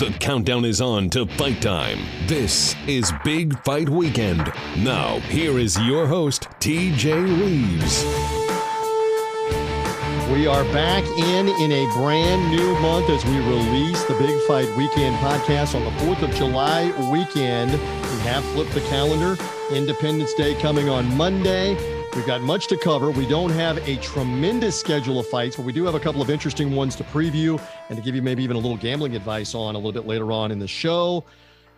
The countdown is on to fight time. This is Big Fight Weekend. Now, here is your host, TJ Reeves. We are back in in a brand new month as we release the Big Fight Weekend podcast on the 4th of July weekend. We have flipped the calendar. Independence Day coming on Monday. We've got much to cover. We don't have a tremendous schedule of fights, but we do have a couple of interesting ones to preview and to give you maybe even a little gambling advice on a little bit later on in the show.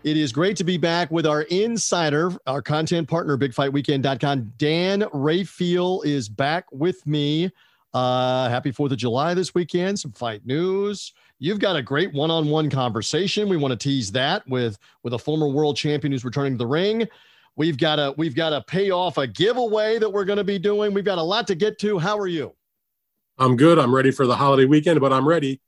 It is great to be back with our insider, our content partner, bigfightweekend.com. Dan Rafael is back with me. Uh, happy 4th of July this weekend. Some fight news. You've got a great one-on-one conversation. We want to tease that with with a former world champion who's returning to the ring. We've got to we've got to pay off a giveaway that we're going to be doing. We've got a lot to get to. How are you? I'm good. I'm ready for the holiday weekend, but I'm ready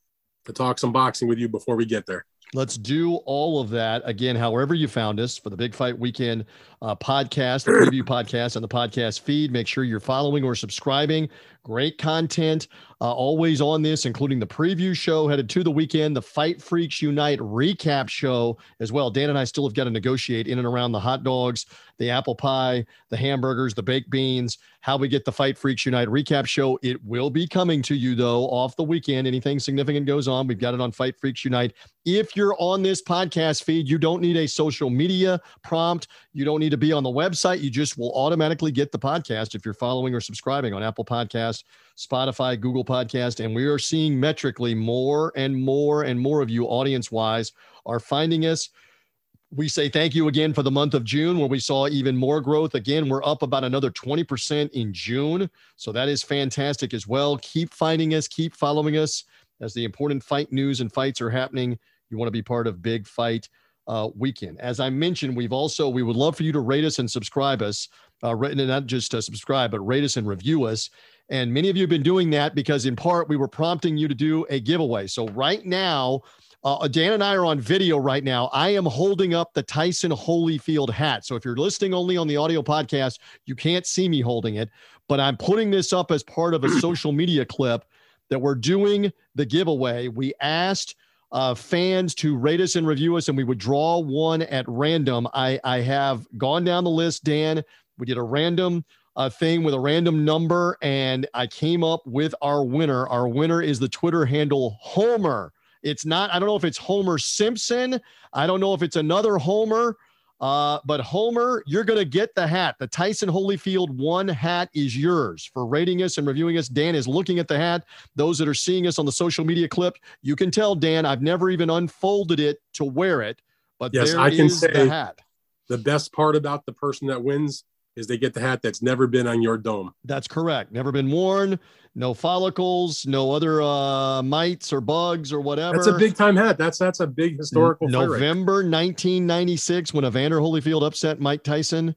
to talk some boxing with you before we get there. Let's do all of that again. However, you found us for the Big Fight Weekend uh, podcast, the preview podcast, and the podcast feed. Make sure you're following or subscribing. Great content uh, always on this, including the preview show headed to the weekend, the Fight Freaks Unite recap show as well. Dan and I still have got to negotiate in and around the hot dogs, the apple pie, the hamburgers, the baked beans, how we get the Fight Freaks Unite recap show. It will be coming to you, though, off the weekend. Anything significant goes on, we've got it on Fight Freaks Unite. If you're on this podcast feed, you don't need a social media prompt. You don't need to be on the website. You just will automatically get the podcast if you're following or subscribing on Apple Podcast, Spotify, Google Podcast. And we are seeing metrically more and more and more of you, audience wise, are finding us. We say thank you again for the month of June, where we saw even more growth. Again, we're up about another 20% in June. So that is fantastic as well. Keep finding us, keep following us as the important fight news and fights are happening. You want to be part of Big Fight uh, weekend. As I mentioned, we've also we would love for you to rate us and subscribe us, uh, and not just uh, subscribe, but rate us and review us. And many of you have been doing that because, in part, we were prompting you to do a giveaway. So right now, uh, Dan and I are on video right now. I am holding up the Tyson Holyfield hat. So if you're listening only on the audio podcast, you can't see me holding it, but I'm putting this up as part of a social media clip that we're doing the giveaway. We asked uh, fans to rate us and review us, and we would draw one at random. I, I have gone down the list, Dan. We did a random uh, thing with a random number, and I came up with our winner. Our winner is the Twitter handle Homer. It's not, I don't know if it's Homer Simpson. I don't know if it's another Homer. Uh, but Homer, you're going to get the hat. The Tyson Holyfield one hat is yours for rating us and reviewing us. Dan is looking at the hat. Those that are seeing us on the social media clip, you can tell Dan, I've never even unfolded it to wear it, but yes, I can say the hat. The best part about the person that wins is they get the hat that's never been on your dome. That's correct. Never been worn, no follicles, no other uh, mites or bugs or whatever. That's a big time hat. That's that's a big historical. November 1996, when Evander Holyfield upset Mike Tyson.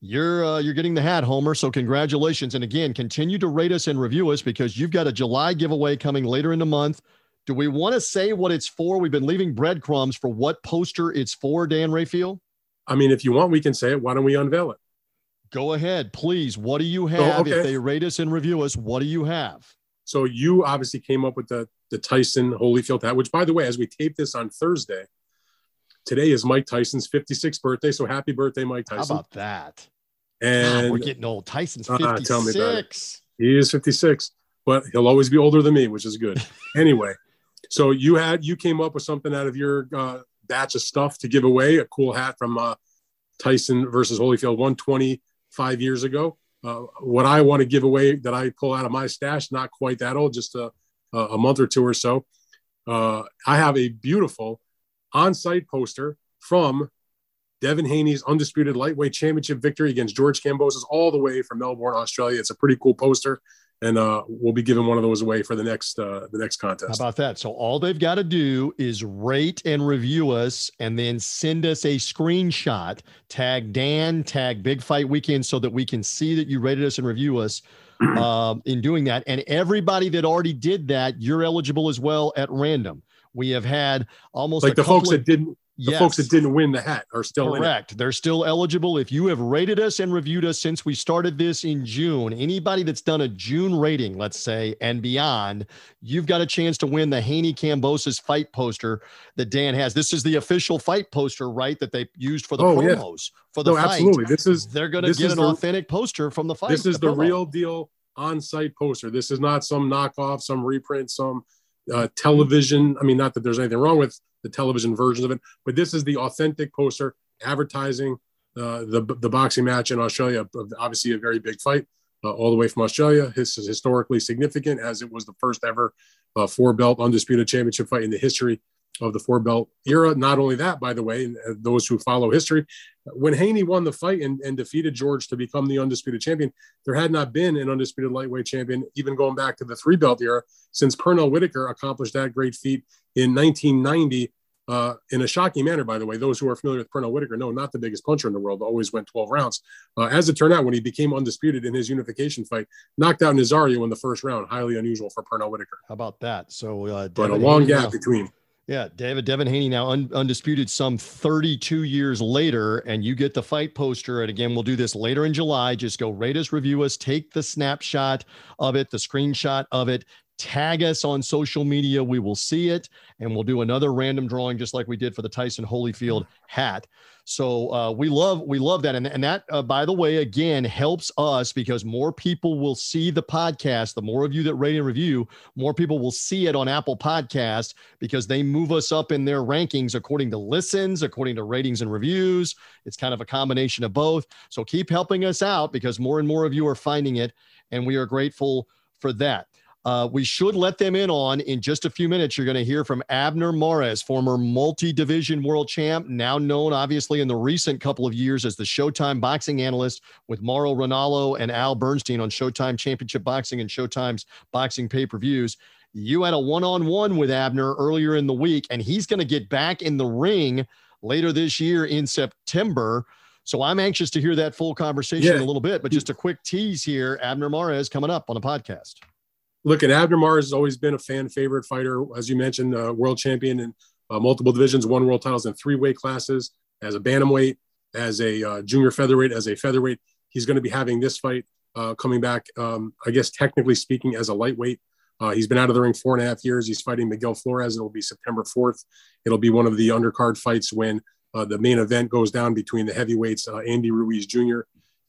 You're uh, you're getting the hat, Homer. So congratulations! And again, continue to rate us and review us because you've got a July giveaway coming later in the month. Do we want to say what it's for? We've been leaving breadcrumbs for what poster it's for, Dan Rafael. I mean, if you want, we can say it. Why don't we unveil it? Go ahead, please. What do you have? Oh, okay. If they rate us and review us, what do you have? So you obviously came up with the the Tyson Holyfield hat, which by the way, as we tape this on Thursday, today is Mike Tyson's 56th birthday. So happy birthday, Mike Tyson. How about that? And God, we're getting old. Tyson's 56. Uh, tell me about it. He is 56, but he'll always be older than me, which is good. anyway, so you had you came up with something out of your uh, batch of stuff to give away, a cool hat from uh, Tyson versus Holyfield 120 five years ago. Uh, what I want to give away that I pull out of my stash, not quite that old, just a, a month or two or so. Uh, I have a beautiful on-site poster from Devin Haney's undisputed lightweight championship victory against George Kambosos all the way from Melbourne, Australia. It's a pretty cool poster and uh, we'll be giving one of those away for the next uh, the next contest. How about that? So all they've got to do is rate and review us, and then send us a screenshot. Tag Dan, tag Big Fight Weekend, so that we can see that you rated us and review us. um, in doing that, and everybody that already did that, you're eligible as well at random. We have had almost like the folks that didn't The folks that didn't win the hat are still correct. They're still eligible. If you have rated us and reviewed us since we started this in June, anybody that's done a June rating, let's say, and beyond, you've got a chance to win the Haney Kambosos fight poster that Dan has. This is the official fight poster, right? That they used for the oh, promos yeah. for the no, fight. Absolutely. This is they're going to get an the, authentic poster from the fight. This is the, the real deal on-site poster. This is not some knockoff, some reprint, some uh, television. I mean, not that there's anything wrong with the television versions of it, but this is the authentic poster advertising uh, the the boxing match in Australia. Obviously, a very big fight uh, all the way from Australia. This is historically significant as it was the first ever uh, four belt undisputed championship fight in the history of the four belt era. Not only that, by the way, uh, those who follow history, when Haney won the fight and, and, defeated George to become the undisputed champion, there had not been an undisputed lightweight champion, even going back to the three belt era, since Pernell Whitaker accomplished that great feat in 1990. Uh, in a shocking manner, by the way, those who are familiar with Pernell Whitaker know not the biggest puncher in the world, always went 12 rounds. Uh, as it turned out, when he became undisputed in his unification fight, knocked out Nazario in the first round, highly unusual for Pernell Whitaker. How about that? So, uh, but a long gap between. Yeah, David Devin Haney now un- undisputed some 32 years later, and you get the fight poster. And again, we'll do this later in July. Just go rate us, review us, take the snapshot of it, the screenshot of it, tag us on social media. We will see it, and we'll do another random drawing just like we did for the Tyson Holyfield hat. So uh, we love we love that, and, and that uh, by the way again helps us because more people will see the podcast. The more of you that rate and review, more people will see it on Apple Podcast because they move us up in their rankings according to listens, according to ratings and reviews. It's kind of a combination of both. So keep helping us out because more and more of you are finding it, and we are grateful for that. Uh, we should let them in on in just a few minutes. You're going to hear from Abner Mares, former multi division world champ, now known obviously in the recent couple of years as the Showtime boxing analyst with Mauro Ranallo and Al Bernstein on Showtime Championship Boxing and Showtime's boxing pay per views. You had a one on one with Abner earlier in the week, and he's going to get back in the ring later this year in September. So I'm anxious to hear that full conversation yeah. in a little bit. But just a quick tease here Abner Mares coming up on the podcast look at Abner has always been a fan favorite fighter, as you mentioned, uh, world champion in uh, multiple divisions, won world titles in three weight classes as a bantamweight, as a uh, junior featherweight, as a featherweight. He's going to be having this fight uh, coming back, um, I guess, technically speaking, as a lightweight. Uh, he's been out of the ring four and a half years. He's fighting Miguel Flores. It'll be September 4th. It'll be one of the undercard fights when uh, the main event goes down between the heavyweights, Andy Ruiz Jr.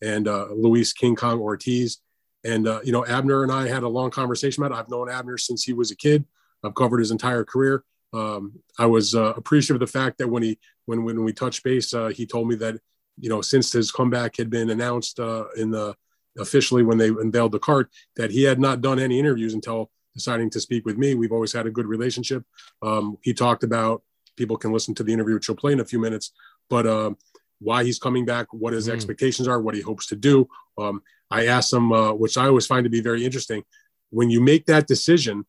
and Luis King Kong Ortiz. And, uh, you know, Abner and I had a long conversation about it. I've known Abner since he was a kid. I've covered his entire career. Um, I was uh, appreciative of the fact that when he, when, when we touched base, uh, he told me that, you know, since his comeback had been announced uh, in the officially when they unveiled the card, that he had not done any interviews until deciding to speak with me. We've always had a good relationship. Um, he talked about people can listen to the interview, which will play in a few minutes, but um, why he's coming back, what his mm. expectations are, what he hopes to do. Um, I asked him, uh, which I always find to be very interesting, when you make that decision,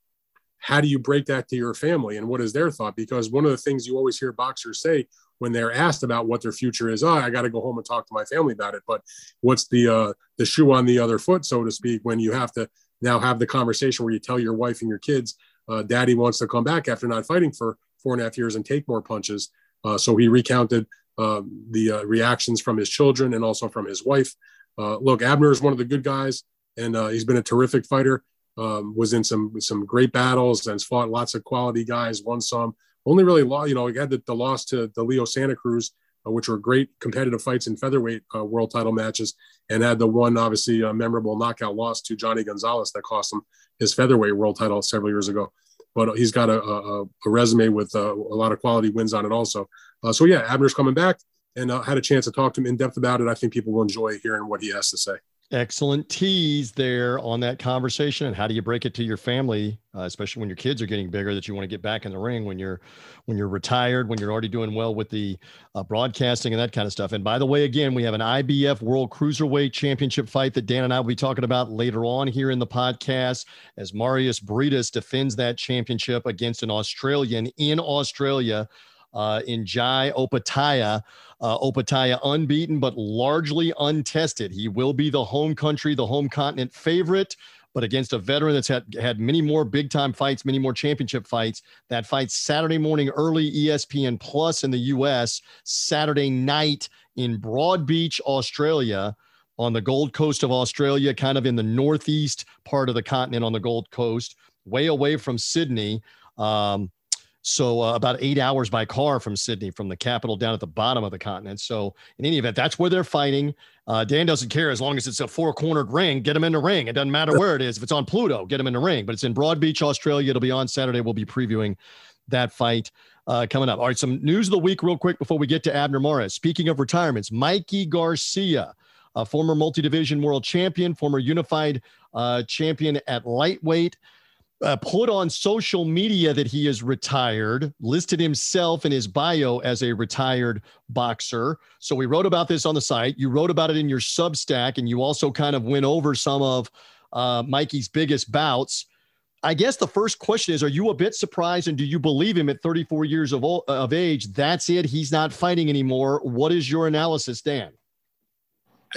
how do you break that to your family and what is their thought? Because one of the things you always hear boxers say when they're asked about what their future is, oh, I got to go home and talk to my family about it. But what's the uh, the shoe on the other foot, so to speak, when you have to now have the conversation where you tell your wife and your kids, uh, Daddy wants to come back after not fighting for four and a half years and take more punches. Uh, so he recounted um, the uh, reactions from his children and also from his wife. Uh, look, Abner is one of the good guys, and uh, he's been a terrific fighter. Um, was in some some great battles and fought lots of quality guys. Won some. Only really lost, you know, he had the, the loss to the Leo Santa Cruz, uh, which were great competitive fights in featherweight uh, world title matches, and had the one obviously memorable knockout loss to Johnny Gonzalez that cost him his featherweight world title several years ago. But he's got a, a, a resume with a lot of quality wins on it also. so yeah, Abner's coming back and uh, had a chance to talk to him in depth about it. I think people will enjoy hearing what he has to say. Excellent tease there on that conversation. And how do you break it to your family, uh, especially when your kids are getting bigger, that you want to get back in the ring when you're when you're retired, when you're already doing well with the uh, broadcasting and that kind of stuff. And by the way, again, we have an IBF World Cruiserweight Championship fight that Dan and I will be talking about later on here in the podcast as Mairis Briedis defends that championship against an Australian in Australia uh, in Jai Opetaia. Uh, Opetaia unbeaten, but largely untested. He will be the home country, the home continent favorite. but against a veteran that's had had many more big time fights, many more championship fights. That fight Saturday morning early ESPN Plus in the US, Saturday night in Broadbeach, Australia on the Gold Coast of Australia, kind of in the northeast part of the continent on the Gold Coast, way away from Sydney. Um, so uh, about eight hours by car from Sydney, from the capital down at the bottom of the continent. So in any event, that's where they're fighting. Uh, Dan doesn't care as long as it's a four-cornered ring. Get them in the ring. It doesn't matter where it is. If it's on Pluto, get them in the ring. But it's in Broadbeach, Australia. It'll be on Saturday. We'll be previewing that fight uh, coming up. All right, some news of the week, real quick, before we get to Abner Mares. Speaking of retirements, Mikey Garcia, a former multi-division world champion, former unified uh, champion at lightweight uh, put on social media that he is retired, listed himself in his bio as a retired boxer. So we wrote about this on the site. You wrote about it in your Substack, and you also kind of went over some of uh, Mikey's biggest bouts. I guess the first question is Are you a bit surprised and do you believe him at 34 years of, old, of age? That's it. He's not fighting anymore. What is your analysis, Dan?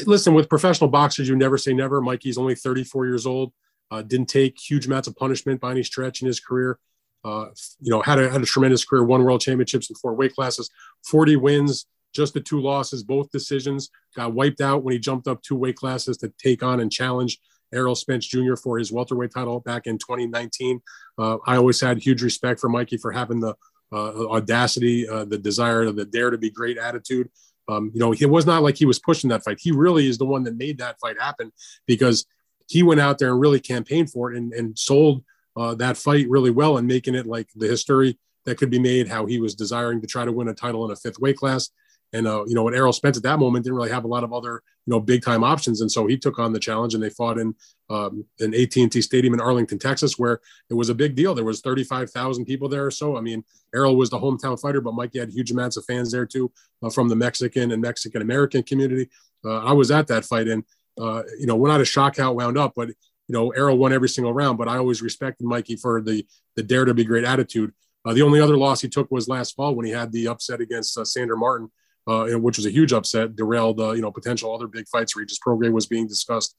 Listen, with professional boxers, you never say never. Mikey's only 34 years old. Uh, didn't take huge amounts of punishment by any stretch in his career. Uh, you know, had a, had a tremendous career, won world championships in four weight classes, 40 wins, just the two losses, both decisions. Got wiped out when he jumped up two weight classes to take on and challenge Errol Spence Jr. for his welterweight title back in 2019. Uh, I always had huge respect for Mikey for having the uh, audacity, uh, the desire, the dare to be great attitude. Um, you know, it was not like he was pushing that fight. He really is the one that made that fight happen because he went out there and really campaigned for it and, and sold uh, that fight really well and making it like the history that could be made. How he was desiring to try to win a title in a fifth weight class, and uh, you know, what Errol Spence at that moment didn't really have a lot of other you know big time options, and so he took on the challenge, and they fought in um, an AT&T Stadium in Arlington, Texas, where it was a big deal. There was 35,000 people there or so. I mean, Errol was the hometown fighter, but Mikey had huge amounts of fans there too uh, from the Mexican and Mexican American community. Uh, I was at that fight, and uh, you know, we're not a shock how it wound up, but you know, Errol won every single round. But I always respected Mikey for the the dare to be great attitude. Uh, the only other loss he took was last fall when he had the upset against uh, Sandor Martin, uh, which was a huge upset, derailed uh, you know potential other big fights. where Regis Prograis was being discussed.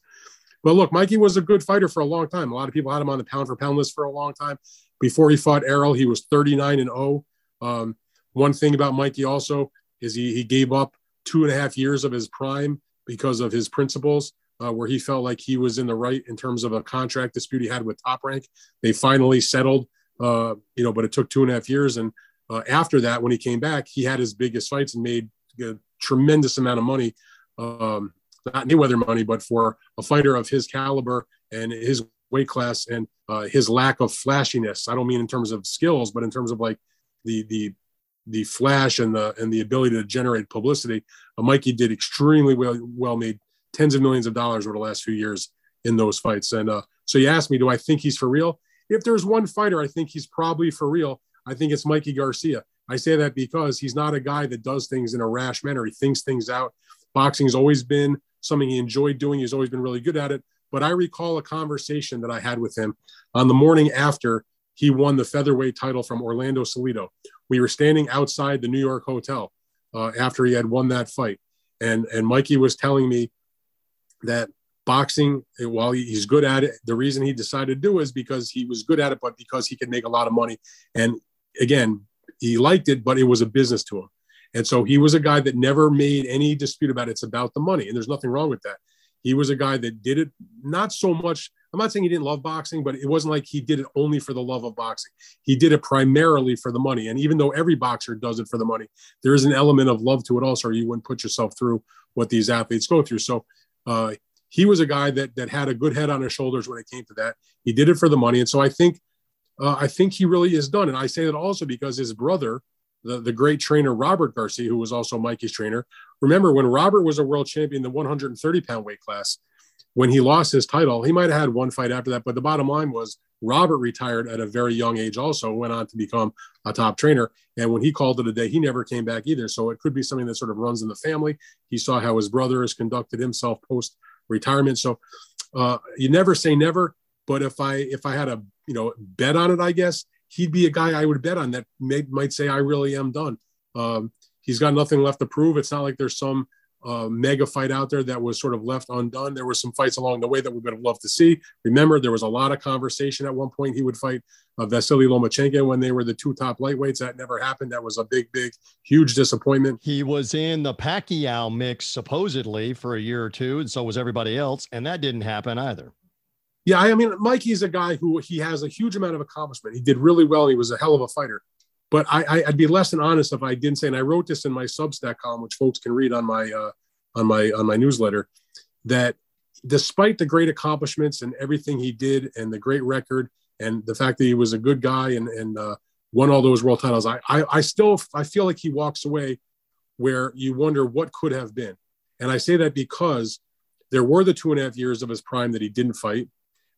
But look, Mikey was a good fighter for a long time. A lot of people had him on the pound for pound list for a long time. Before he fought Errol, he was 39 and 0. Um, one thing about Mikey also is he, he gave up two and a half years of his prime because of his principles, uh, where he felt like he was in the right in terms of a contract dispute he had with Top Rank. They finally settled, uh, you know, but it took two and a half years. And uh, after that, when he came back, he had his biggest fights and made a tremendous amount of money. Um, not Mayweather money, but for a fighter of his caliber and his weight class and uh, his lack of flashiness. I don't mean in terms of skills, but in terms of like the the the flash and the and the ability to generate publicity, uh, Mikey did extremely well. Well, made tens of millions of dollars over the last few years in those fights. And uh, so you asked me, do I think he's for real? If there's one fighter, I think he's probably for real. I think it's Mikey Garcia. I say that because he's not a guy that does things in a rash manner. He thinks things out. Boxing's always been something he enjoyed doing. He's always been really good at it. But I recall a conversation that I had with him on the morning after he won the featherweight title from Orlando Salido. We were standing outside the New York hotel uh, after he had won that fight, and and Mikey was telling me that boxing, while he's good at it, the reason he decided to do it is because he was good at it, but because he could make a lot of money. And again, he liked it, but it was a business to him. And so he was a guy that never made any dispute about it. it's about the money, and there's nothing wrong with that. He was a guy that did it not so much I'm not saying he didn't love boxing, but it wasn't like he did it only for the love of boxing. He did it primarily for the money. And even though every boxer does it for the money, there is an element of love to it also, or you wouldn't put yourself through what these athletes go through. So uh, he was a guy that that had a good head on his shoulders when it came to that. He did it for the money, and so I think uh, I think he really is done. And I say that also because his brother, the, the great trainer Robert Garcia, who was also Mikey's trainer. Remember when Robert was a world champion, in the 130 pound weight class when he lost his title, he might have had one fight after that. But the bottom line was Robert retired at a very young age, also went on to become a top trainer. And when he called it a day, he never came back either. So it could be something that sort of runs in the family. He saw how his brother has conducted himself post retirement. So uh, you never say never. But if I if I had a you know bet on it, I guess he'd be a guy I would bet on that may, might say I really am done. Um, he's got nothing left to prove. It's not like there's some uh, mega fight out there that was sort of left undone. There were some fights along the way that we would have loved to see. Remember, there was a lot of conversation at one point. He would fight uh, Vasily Lomachenko when they were the two top lightweights. That never happened. That was a big, big, huge disappointment. He was in the Pacquiao mix supposedly for a year or two, and so was everybody else, and that didn't happen either. Yeah, I mean, Mikey's a guy who he has a huge amount of accomplishment. He did really well. He was a hell of a fighter. But I, would be less than honest if I didn't say, and I wrote this in my Substack column, which folks can read on my uh, on my on my newsletter, that despite the great accomplishments and everything he did, and the great record, and the fact that he was a good guy and and uh, won all those world titles, I, I I still I feel like he walks away where you wonder what could have been, and I say that because there were the two and a half years of his prime that he didn't fight.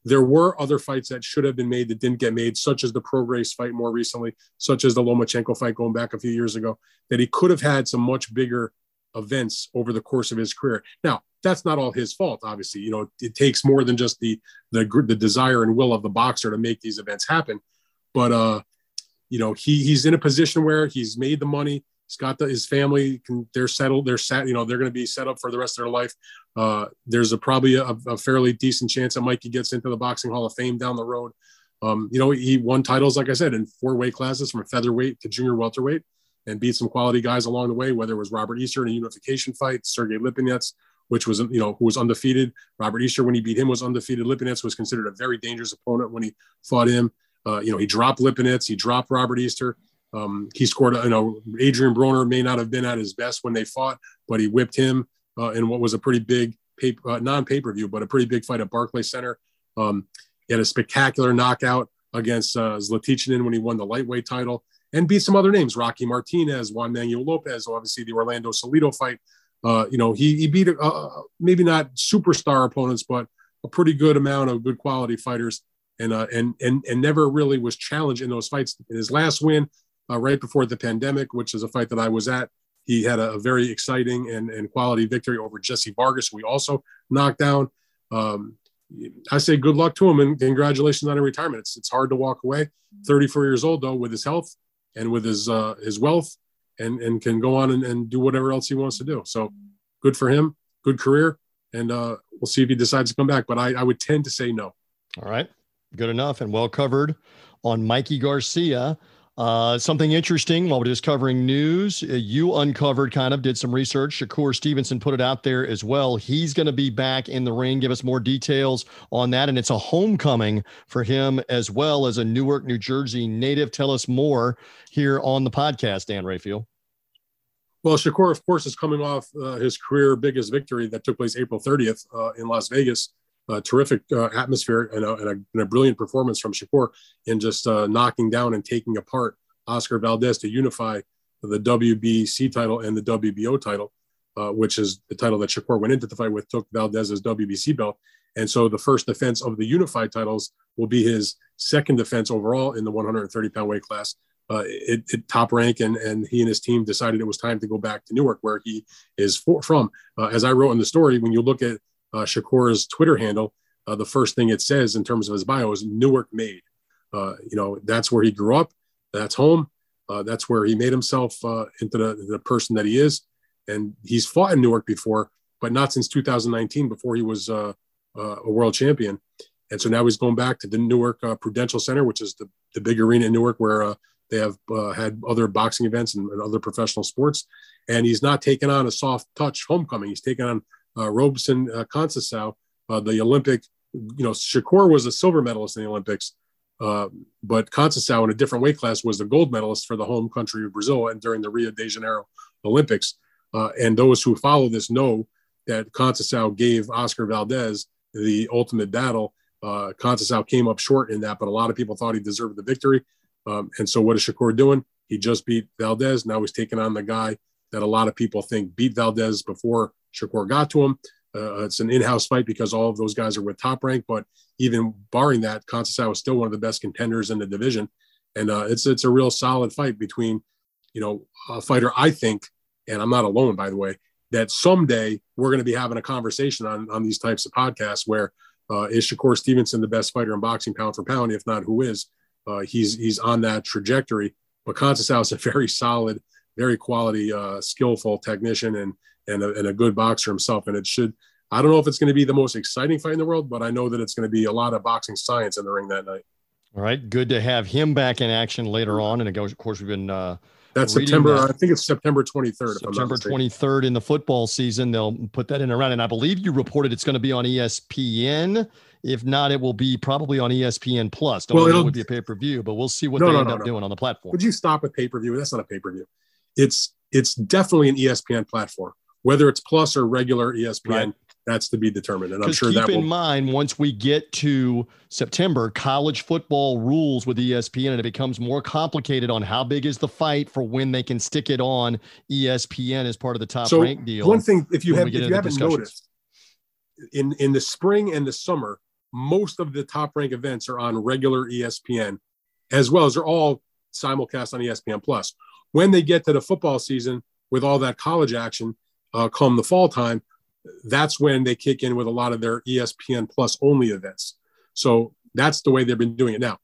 There were other fights that should have been made that didn't get made, such as the Prograis fight more recently, such as the Lomachenko fight going back a few years ago, that he could have had some much bigger events over the course of his career. Now, that's not all his fault, obviously. You know, it takes more than just the the the desire and will of the boxer to make these events happen. But uh, you know, he he's in a position where he's made the money. The, his family. They're settled. They're set. You know, they're going to be set up for the rest of their life. Uh, there's a probably a, a, fairly decent chance that Mikey gets into the boxing Hall of Fame down the road. Um, you know, he won titles, like I said, in four weight classes from featherweight to junior welterweight, and beat some quality guys along the way. Whether it was Robert Easter in a unification fight, Sergey Lipinets, which was you know who was undefeated. Robert Easter, when he beat him, was undefeated. Lipinets was considered a very dangerous opponent when he fought him. Uh, you know, he dropped Lipinets, he dropped Robert Easter. Um, he scored, you know, Adrian Broner may not have been at his best when they fought, but he whipped him uh, in what was a pretty big uh, non pay per view, but a pretty big fight at Barclays Center. Um, he had a spectacular knockout against uh, Zlaticanin when he won the lightweight title and beat some other names, Rocky Martinez, Juan Manuel Lopez, obviously the Orlando Salido fight. Uh, you know, he, he beat uh, maybe not superstar opponents, but a pretty good amount of good quality fighters and, uh, and, and, and never really was challenged in those fights. In his last win, uh, right before the pandemic, which is a fight that I was at. He had a, a very exciting and, and quality victory over Jesse Vargas, we also knocked down. Um, I say good luck to him and congratulations on a retirement. It's, it's hard to walk away. 34 years old though, with his health and with his uh, his wealth, and and can go on and, and do whatever else he wants to do. So good for him, good career, and uh, we'll see if he decides to come back. But I, I would tend to say no. All right, good enough and well covered on Mikey Garcia. Uh, something interesting while we're just covering news, uh, you uncovered kind of did some research. Shakur Stevenson put it out there as well. He's going to be back in the ring. Give us more details on that. And it's a homecoming for him as well as a Newark, New Jersey native. Tell us more here on the podcast, Dan Rafael. Well, Shakur, of course, is coming off uh, his career biggest victory that took place April 30th uh, in Las Vegas a terrific uh, atmosphere and a, and, a, and a, brilliant performance from Shakur in just uh, knocking down and taking apart Oscar Valdez to unify the WBC title and the WBO title, uh, which is the title that Shakur went into the fight with, took Valdez's WBC belt. And so the first defense of the unified titles will be his second defense overall in the 130 pound weight class. Uh, it, it, top rank and and he and his team decided it was time to go back to Newark where he is for, from. Uh, as I wrote in the story, when you look at uh, Shakur's Twitter handle, uh, the first thing it says in terms of his bio is Newark made. Uh, you know, that's where he grew up. That's home. Uh, that's where he made himself uh, into the, the person that he is. And he's fought in Newark before, but not since 2019 before he was uh, a world champion. And so now he's going back to the Newark Prudential Center, which is the, the big arena in Newark where they have had other boxing events and, and other professional sports. And he's not taking on a soft touch homecoming. He's taking on uh, Robson uh, uh, the Olympic, you know, Shakur was a silver medalist in the Olympics, uh, but Conceição in a different weight class was the gold medalist for the home country of Brazil and during the Rio de Janeiro Olympics. Uh, and those who follow this know that Conceição gave Oscar Valdez the ultimate battle. Uh, came up short in that, but a lot of people thought he deserved the victory. Um, and so what is Shakur doing? He just beat Valdez. Now he's taking on the guy that a lot of people think beat Valdez before Shakur got to him. Uh, it's an in-house fight because all of those guys are with top rank, but even barring that, Conceição is still one of the best contenders in the division, and uh, it's it's a real solid fight between, you know, a fighter I think, and I'm not alone by the way, that someday we're going to be having a conversation on on these types of podcasts where uh, is Shakur Stevenson the best fighter in boxing pound for pound? If not, who is? Uh, he's he's on that trajectory, but Conceição is a very solid very quality, uh, skillful technician and and a, and a good boxer himself. And it should. I don't know if it's going to be the most exciting fight in the world, but I know that it's going to be a lot of boxing science in the ring that night. All right, good to have him back in action later on. And of course, we've been uh, that's September. That. I think it's September 23rd. September 23rd in the football season. They'll put that in around, and I believe you reported it's going to be on ESPN. If not, it will be probably on ESPN Plus. Don't well, know it would be a pay per view, but we'll see what no, they no, end no, up doing on the platform. Would you stop at pay per view? That's not a pay per view. It's it's definitely an ESPN platform, whether it's Plus or regular ESPN. Right that's to be determined. And I'm sure keep that in will... mind once we get to September, college football rules with ESPN, and it becomes more complicated on how big is the fight for when they can stick it on ESPN as part of the top so rank deal. One thing, if you have, if you haven't noticed, in in the spring and the summer, most of the top rank events are on regular ESPN, as well as they're all simulcast on ESPN Plus. When they get to the football season with all that college action, uh, come the fall time that's when they kick in with a lot of their ESPN Plus only events. So that's the way they've been doing it now.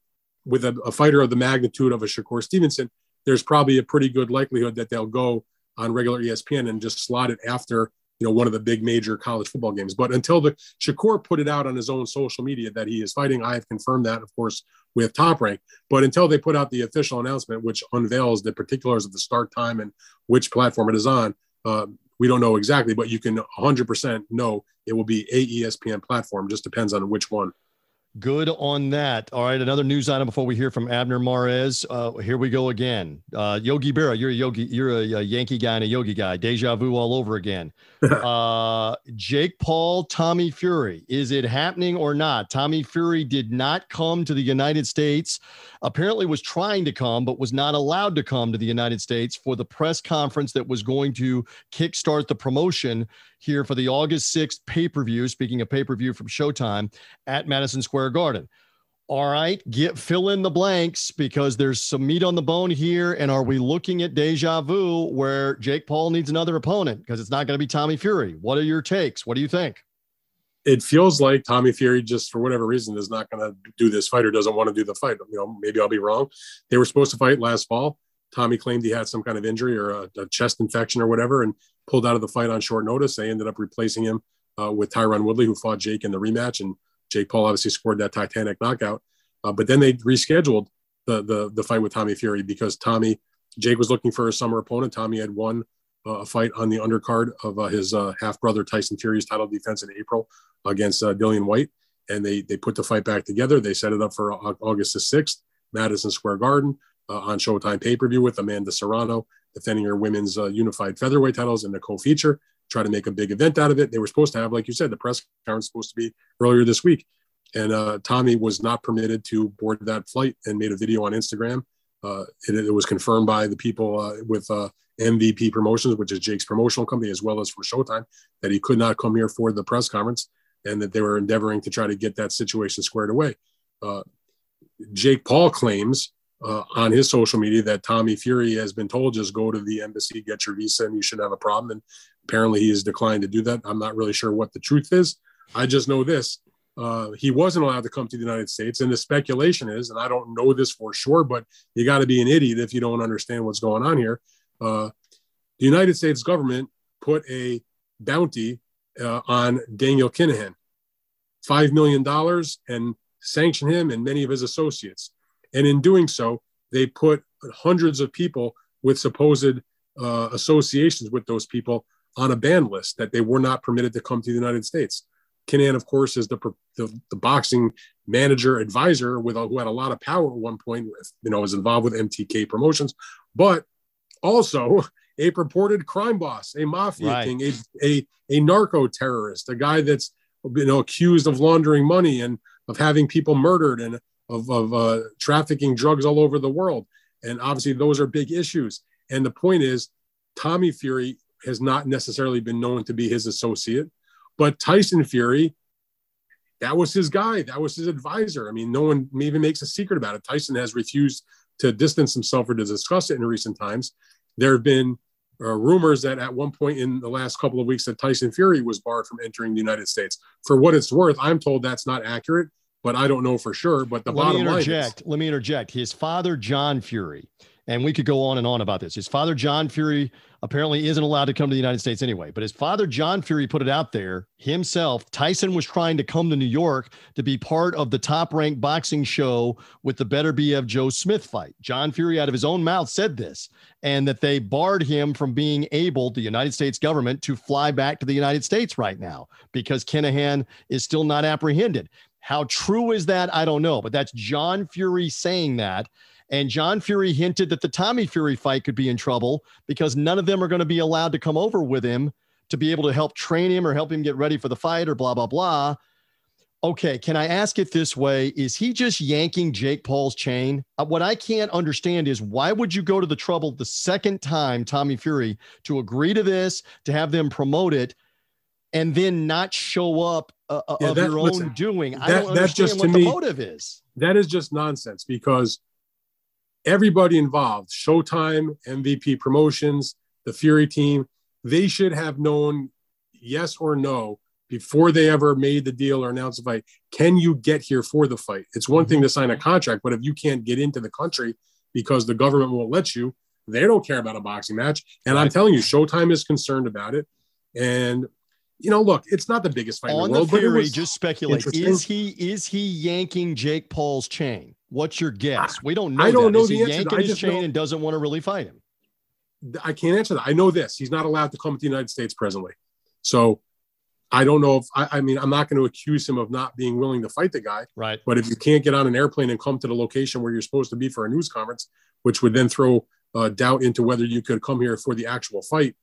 With a, a, fighter of the magnitude of a Shakur Stevenson, there's probably a pretty good likelihood that they'll go on regular ESPN and just slot it after you know one of the big major college football games. But until the Shakur put it out on his own social media that he is fighting, I have confirmed that, of course, with Top Rank. But until they put out the official announcement, which unveils the particulars of the start time and which platform it is on, uh, we don't know exactly, but you can 100% know it will be a ESPN platform. Just depends on which one. Good on that. All right, another news item before we hear from Abner Mares. Uh, here we go again. Uh, Yogi Berra, you're a Yogi, you're a, a, Yankee guy and a Yogi guy. Deja vu all over again. uh, Jake Paul, Tommy Fury. Is it happening or not? Tommy Fury did not come to the United States. Apparently, was trying to come, but was not allowed to come to the United States for the press conference that was going to kickstart the promotion here for the August 6th pay per view. Speaking of pay per view from Showtime at Madison Square Garden. All right, get fill in the blanks because there's some meat on the bone here. And are we looking at deja vu where Jake Paul needs another opponent because it's not going to be Tommy Fury? What are your takes? What do you think? It feels like Tommy Fury, just for whatever reason, is not going to do this fight or doesn't want to do the fight. You know, maybe I'll be wrong. They were supposed to fight last fall. Tommy claimed he had some kind of injury or a, a chest infection or whatever, and pulled out of the fight on short notice. They ended up replacing him uh, with Tyron Woodley, who fought Jake in the rematch, and Jake Paul obviously scored that Titanic knockout. Uh, but then they rescheduled the, the the fight with Tommy Fury because Tommy Jake was looking for a summer opponent. Tommy had won uh, a fight on the undercard of uh, his uh, half brother Tyson Fury's title defense in April against uh, Dillian Whyte, and they they put the fight back together. They set it up for August the sixth, Madison Square Garden on Showtime pay per view with Amanda Serrano defending her women's unified featherweight titles in the co-feature try to make a big event out of it. They were supposed to have, like you said, the press conference supposed to be earlier this week. And uh, Tommy was not permitted to board that flight and made a video on Instagram. Uh, it, it, was confirmed by the people uh, with uh, MVP Promotions, which is Jake's promotional company, as well as for Showtime, that he could not come here for the press conference and that they were endeavoring to try to get that situation squared away. Uh, Jake Paul claims uh, on his social media that Tommy Fury has been told just go to the embassy, get your visa, and you shouldn't have a problem. And apparently, he has declined to do that. I'm not really sure what the truth is. I just know this: uh, he wasn't allowed to come to the United States, and the speculation is, and I don't know this for sure, but you got to be an idiot if you don't understand what's going on here. Uh, the United States government put a bounty uh, on Daniel Kinahan, five million dollars, and sanctioned him and many of his associates. And in doing so, they put hundreds of people with supposed uh, associations with those people on a ban list that they were not permitted to come to the United States. Kinahan, of course, is the, the, the boxing manager advisor with a, who had a lot of power at one point. You know, was involved with MTK Promotions, but also a purported crime boss, a mafia right. king, a, a a narco terrorist, a guy that's you know accused of laundering money and of having people murdered and of, of uh, trafficking drugs all over the world. And obviously, those are big issues. And the point is, Tommy Fury has not necessarily been known to be his associate, but Tyson Fury, that was his guy. That was his advisor. I mean, no one even makes a secret about it. Tyson has refused to distance himself or to discuss it in recent times. There have been uh, rumors that at one point in the last couple of weeks that Tyson Fury was barred from entering the United States. For what it's worth, I'm told that's not accurate but I don't know for sure. But the let bottom line is, let me interject. His father, John Fury, and we could go on and on about this. His father, John Fury, apparently isn't allowed to come to the United States anyway. But his father, John Fury, put it out there himself. Tyson was trying to come to New York to be part of the top ranked boxing show with the Beterbiev Joe Smith fight. John Fury, out of his own mouth, said this, and that they barred him from being able, the United States government, to fly back to the United States right now because Kinahan is still not apprehended. How true is that? I don't know, but that's John Fury saying that. And John Fury hinted that the Tommy Fury fight could be in trouble because none of them are going to be allowed to come over with him to be able to help train him or help him get ready for the fight or blah, blah, blah. Okay, can I ask it this way? Is he just yanking Jake Paul's chain? Uh, what I can't understand is why would you go to the trouble the second time, Tommy Fury, to agree to this, to have them promote it, and then not show up uh, uh yeah, of that, your own doing? That, I don't understand just, what the me, motive is. That is just nonsense because – everybody involved Showtime, MVP Promotions, the Fury team they should have known yes or no before they ever made the deal or announced the fight. Can you get here for the fight? It's one thing to sign a contract, but if you can't get into the country because the government won't let you, they don't care about a boxing match. And I'm telling you, Showtime is concerned about it. And you know, look, it's not the biggest fight on in the world, the theory, just speculate. Is he is he yanking Jake Paul's chain? What's your guess? We don't know. I don't that. know is the he answer. yanking his chain know. and doesn't want to really fight him? I can't answer that. I know this. He's not allowed to come to the United States presently. So I don't know if I, I, mean I'm not going to accuse him of not being willing to fight the guy. Right. But if you can't get on an airplane and come to the location where you're supposed to be for a news conference, which would then throw uh, doubt into whether you could come here for the actual fight,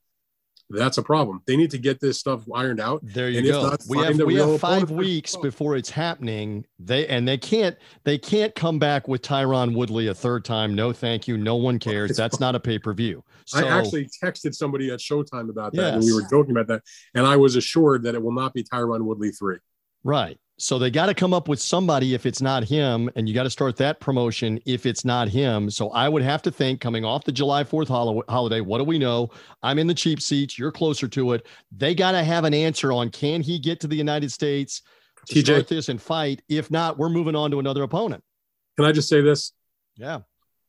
that's a problem. They need to get this stuff ironed out. There you go. Not, we have we have five weeks before it's happening. They and they can't they can't come back with Tyron Woodley a third time. No, thank you. No one cares. That's not a pay per view. So, I actually texted somebody at Showtime about that, yes. and we were joking about that. And I was assured that it will not be Tyron Woodley three. Right. So they got to come up with somebody if it's not him, and you got to start that promotion if it's not him. So I would have to think coming off the July 4th holiday, what do we know? I'm in the cheap seats, you're closer to it. They got to have an answer on can he get to the United States to TJ, start this and fight? If not, we're moving on to another opponent. Can I just say this? Yeah.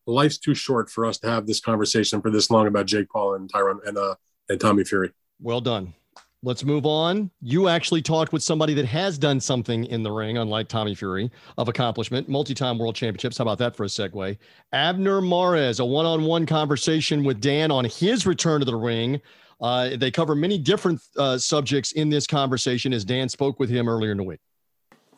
Life's too short for us to have this conversation for this long about Jake Paul and Tyron and uh and Tommy Fury. Well done. Let's move on. You actually talked with somebody that has done something in the ring, unlike Tommy Fury, of accomplishment, multi time world championships. How about that for a segue? Abner Mares, a one on one conversation with Dan on his return to the ring. Uh, they cover many different uh, subjects in this conversation as Dan spoke with him earlier in the week.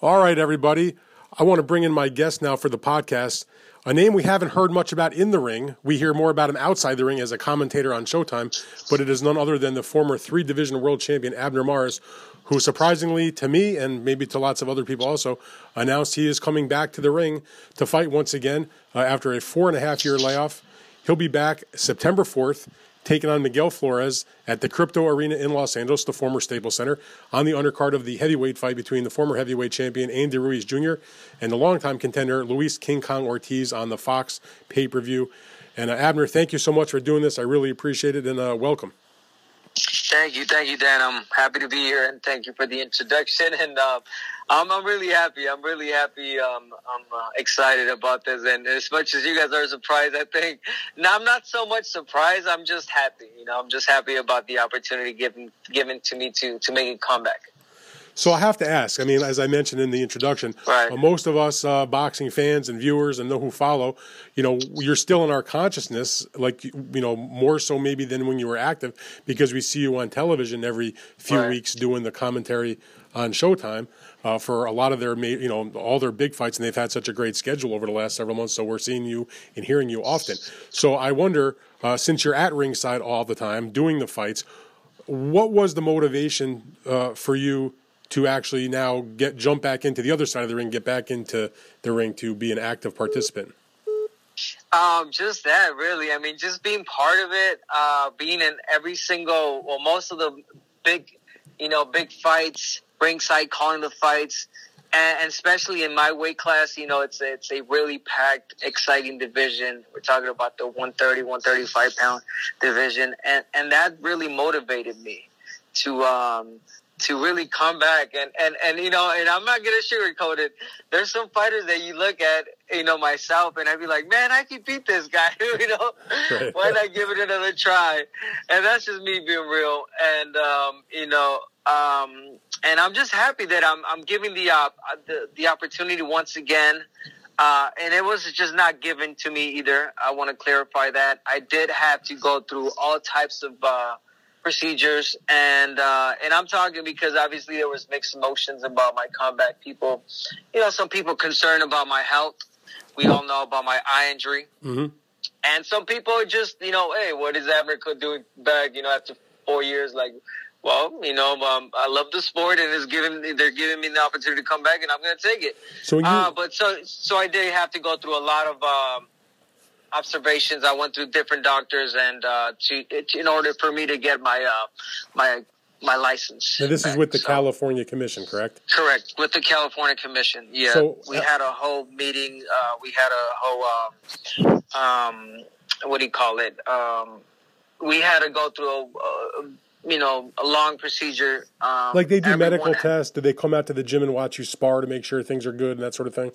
All right, everybody. I want to bring in my guest now for the podcast. A name we haven't heard much about in the ring. We hear more about him outside the ring as a commentator on Showtime, but it is none other than the former three division world champion Abner Mares, who surprisingly to me and maybe to lots of other people also announced he is coming back to the ring to fight once again uh, after a four and a half year layoff. He'll be back September 4th taking on Miguel Flores at the Crypto Arena in Los Angeles, the former Staples Center, on the undercard of the heavyweight fight between the former heavyweight champion Andy Ruiz Jr. and the longtime contender Luis King Kong Ortiz on the Fox pay per view. And uh, Abner, thank you so much for doing this. I really appreciate it and uh, welcome. Thank you, thank you, Dan. I'm happy to be here, and thank you for the introduction. And uh, I'm, I'm really happy. I'm really happy. Um, I'm uh, excited about this, and as much as you guys are surprised, I think now I'm not so much surprised. I'm just happy. You know, I'm just happy about the opportunity given given to me to to make a comeback. So I have to ask. I mean, as I mentioned in the introduction, right. uh, most of us uh, boxing fans and viewers and know who follow, you know, you're still in our consciousness, like you know, more so maybe than when you were active, because we see you on television every few right. weeks doing the commentary on Showtime. Uh, for a lot of their, you know, all their big fights, and they've had such a great schedule over the last several months. So we're seeing you and hearing you often. So I wonder, uh, since you're at ringside all the time doing the fights, what was the motivation uh, for you to actually now get jump back into the other side of the ring, get back into the ring to be an active participant? Um, just that, really. I mean, just being part of it, uh, being in every single, well, most of the big, you know, big fights, ringside calling the fights, and, and especially in my weight class, you know, it's a, it's a really packed, exciting division. We're talking about the 130, 135 pound division, and and that really motivated me to um, to really come back and and and you know and I'm not gonna sugarcoat it. There's some fighters that you look at, you know, myself, and I'd be like, man, I can beat this guy. you know, Right. why not give it another try? And that's just me being real. And um, you know, um, and I'm just happy that I'm I'm giving the uh, the the opportunity once again. Uh, and it was just not given to me either. I want to clarify that. I did have to go through all types of uh, procedures, and uh, and I'm talking because obviously there was mixed emotions about my comeback. People, you know, some people concerned about my health. We all know about my eye injury, hmm and some people are just, you know, hey, what is Abner Cook doing back? You know, after four years, like, well, you know, um, I love the sport, and it's giving they're giving me the opportunity to come back, and I'm going to take it. So you, Uh, but so so I did have to go through a lot of um, observations. I went through different doctors, and uh, to in order for me to get my uh, my my license. this is with the So- California Commission, correct? Correct with the California Commission. Yeah, So, we uh, had a whole meeting. Uh, we had a whole um, um, what do you call it? Um, we had to go through a, uh, you know a long procedure. Um, Like they do medical had- tests. Do they come out to the gym and watch you spar to make sure things are good and that sort of thing?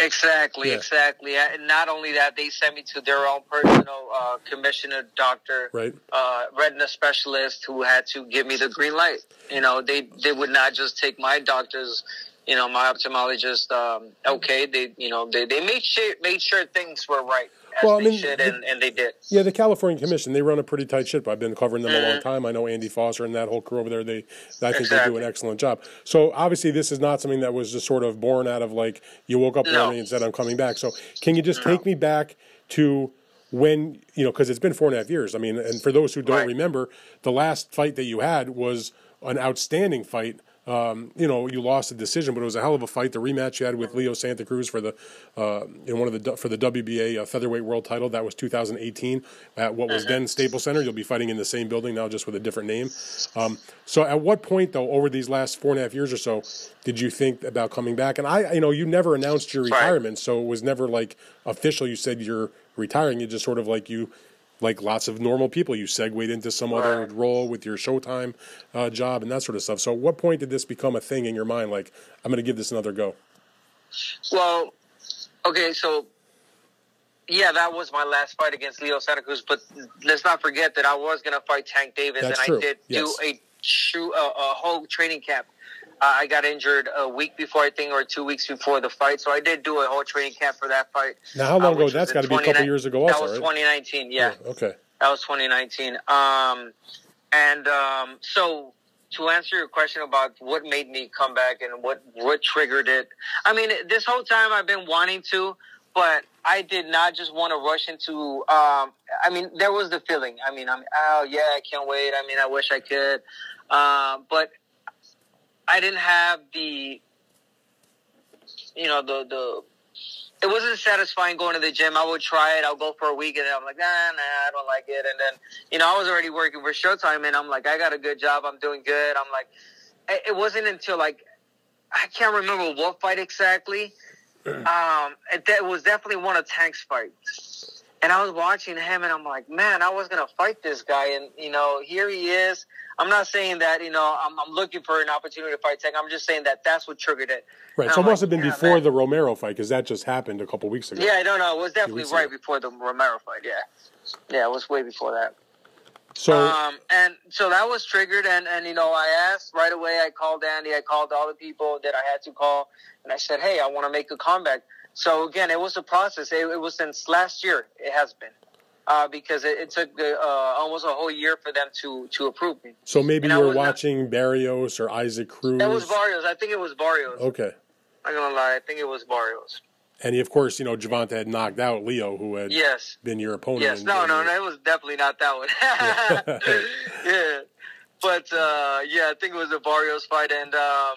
Exactly, Yeah. exactly. And not only that, they sent me to their own personal uh, commissioner, doctor, Right. uh, retina specialist, who had to give me the green light. You know, they they would not just take my doctor's, you know, my ophthalmologist. Um, okay, they you know they they made sure made sure things were right Well, I mean, should, the- and, and they did. Yeah, the California Commission, they run a pretty tight ship. I've been covering them a long Mhm. time. I know Andy Foster and that whole crew over there. They, I think they do an excellent job. So obviously, this is not something that was just sort of born out of like you woke up one No. morning and said, "I'm coming back." So can you just take me back to when you know because it's been four and a half years. I mean, and for those who don't Right. remember, the last fight that you had was an outstanding fight. Um, you know, you lost the decision, but it was a hell of a fight. The rematch you had with Leo Santa Cruz for the uh, in one of the for the WBA uh, featherweight world title. That was 2018 at what was then Staples Center. You'll be fighting in the same building now, just with a different name. Um, so, at what point though, over these last four and a half years or so, did you think about coming back? And I, you know, you never announced your retirement, so it was never like official. You said you're retiring. You just sort of like you like lots of normal people, you segued into some other role with your Showtime uh, job and that sort of stuff. So, at what point did this become a thing in your mind? Like, I'm going to give this another go. Well, okay, so yeah, that was my last fight against Leo Santa Cruz. But let's not forget that I was going to fight Tank Davis, That's and true, I did yes. do a shoot a, a whole training camp. Uh, I got injured a week before, I think, or two weeks before the fight. So I did do a whole training camp for that fight. Now, how long uh, ago? That's got to be a couple 29 years ago, That was right? 2019. Yeah. Okay. That was 2019. Um, and um, so to answer your question about what made me come back and what what triggered it, I mean, this whole time I've been wanting to, but I did not just want to rush into. Um, I mean, there was the feeling. I mean, I'm oh yeah, I can't wait. I mean, I wish I could, uh, but I didn't have the, you know, the the it wasn't satisfying going to the gym. I would try it. I'll go for a week, and then I'm like, nah, nah, I don't like it. And then, you know, I was already working for Showtime, and I'm like, I got a good job. I'm doing good. I'm like, it wasn't until like, I can't remember what fight exactly. Um, it, it was definitely one of Tank's fights. And I was watching him, and I'm like, man, I was gonna fight this guy, and you know, here he is. I'm not saying that you know I'm, I'm looking for an opportunity to fight Tank. I'm just saying that that's what triggered it. Right. And So, it must like, have been before man. the Romero fight because that just happened a couple weeks ago. Yeah, I don't know. It was definitely right ago. before the Romero fight. Yeah, yeah, it was way before that. So, um, and so that was triggered, and and you know, I asked right away. I called Andy. I called all the people that I had to call, and I said, "Hey, I want to make a comeback." So again, it was a process. It, it was since last year. It has been. Uh, because it, it took uh, almost a whole year for them to to approve me. so maybe and you were was not- watching Barrios or Isaac Cruz. It was Barrios. I think it was Barrios. Okay. I'm not gonna lie. I think it was Barrios. And he, of course, you know, Gervonta had knocked out Leo, who had Yes. been your opponent. Yes, no, no, no, it was definitely not that one. yeah, but uh, yeah, I think it was a Barrios fight, and um,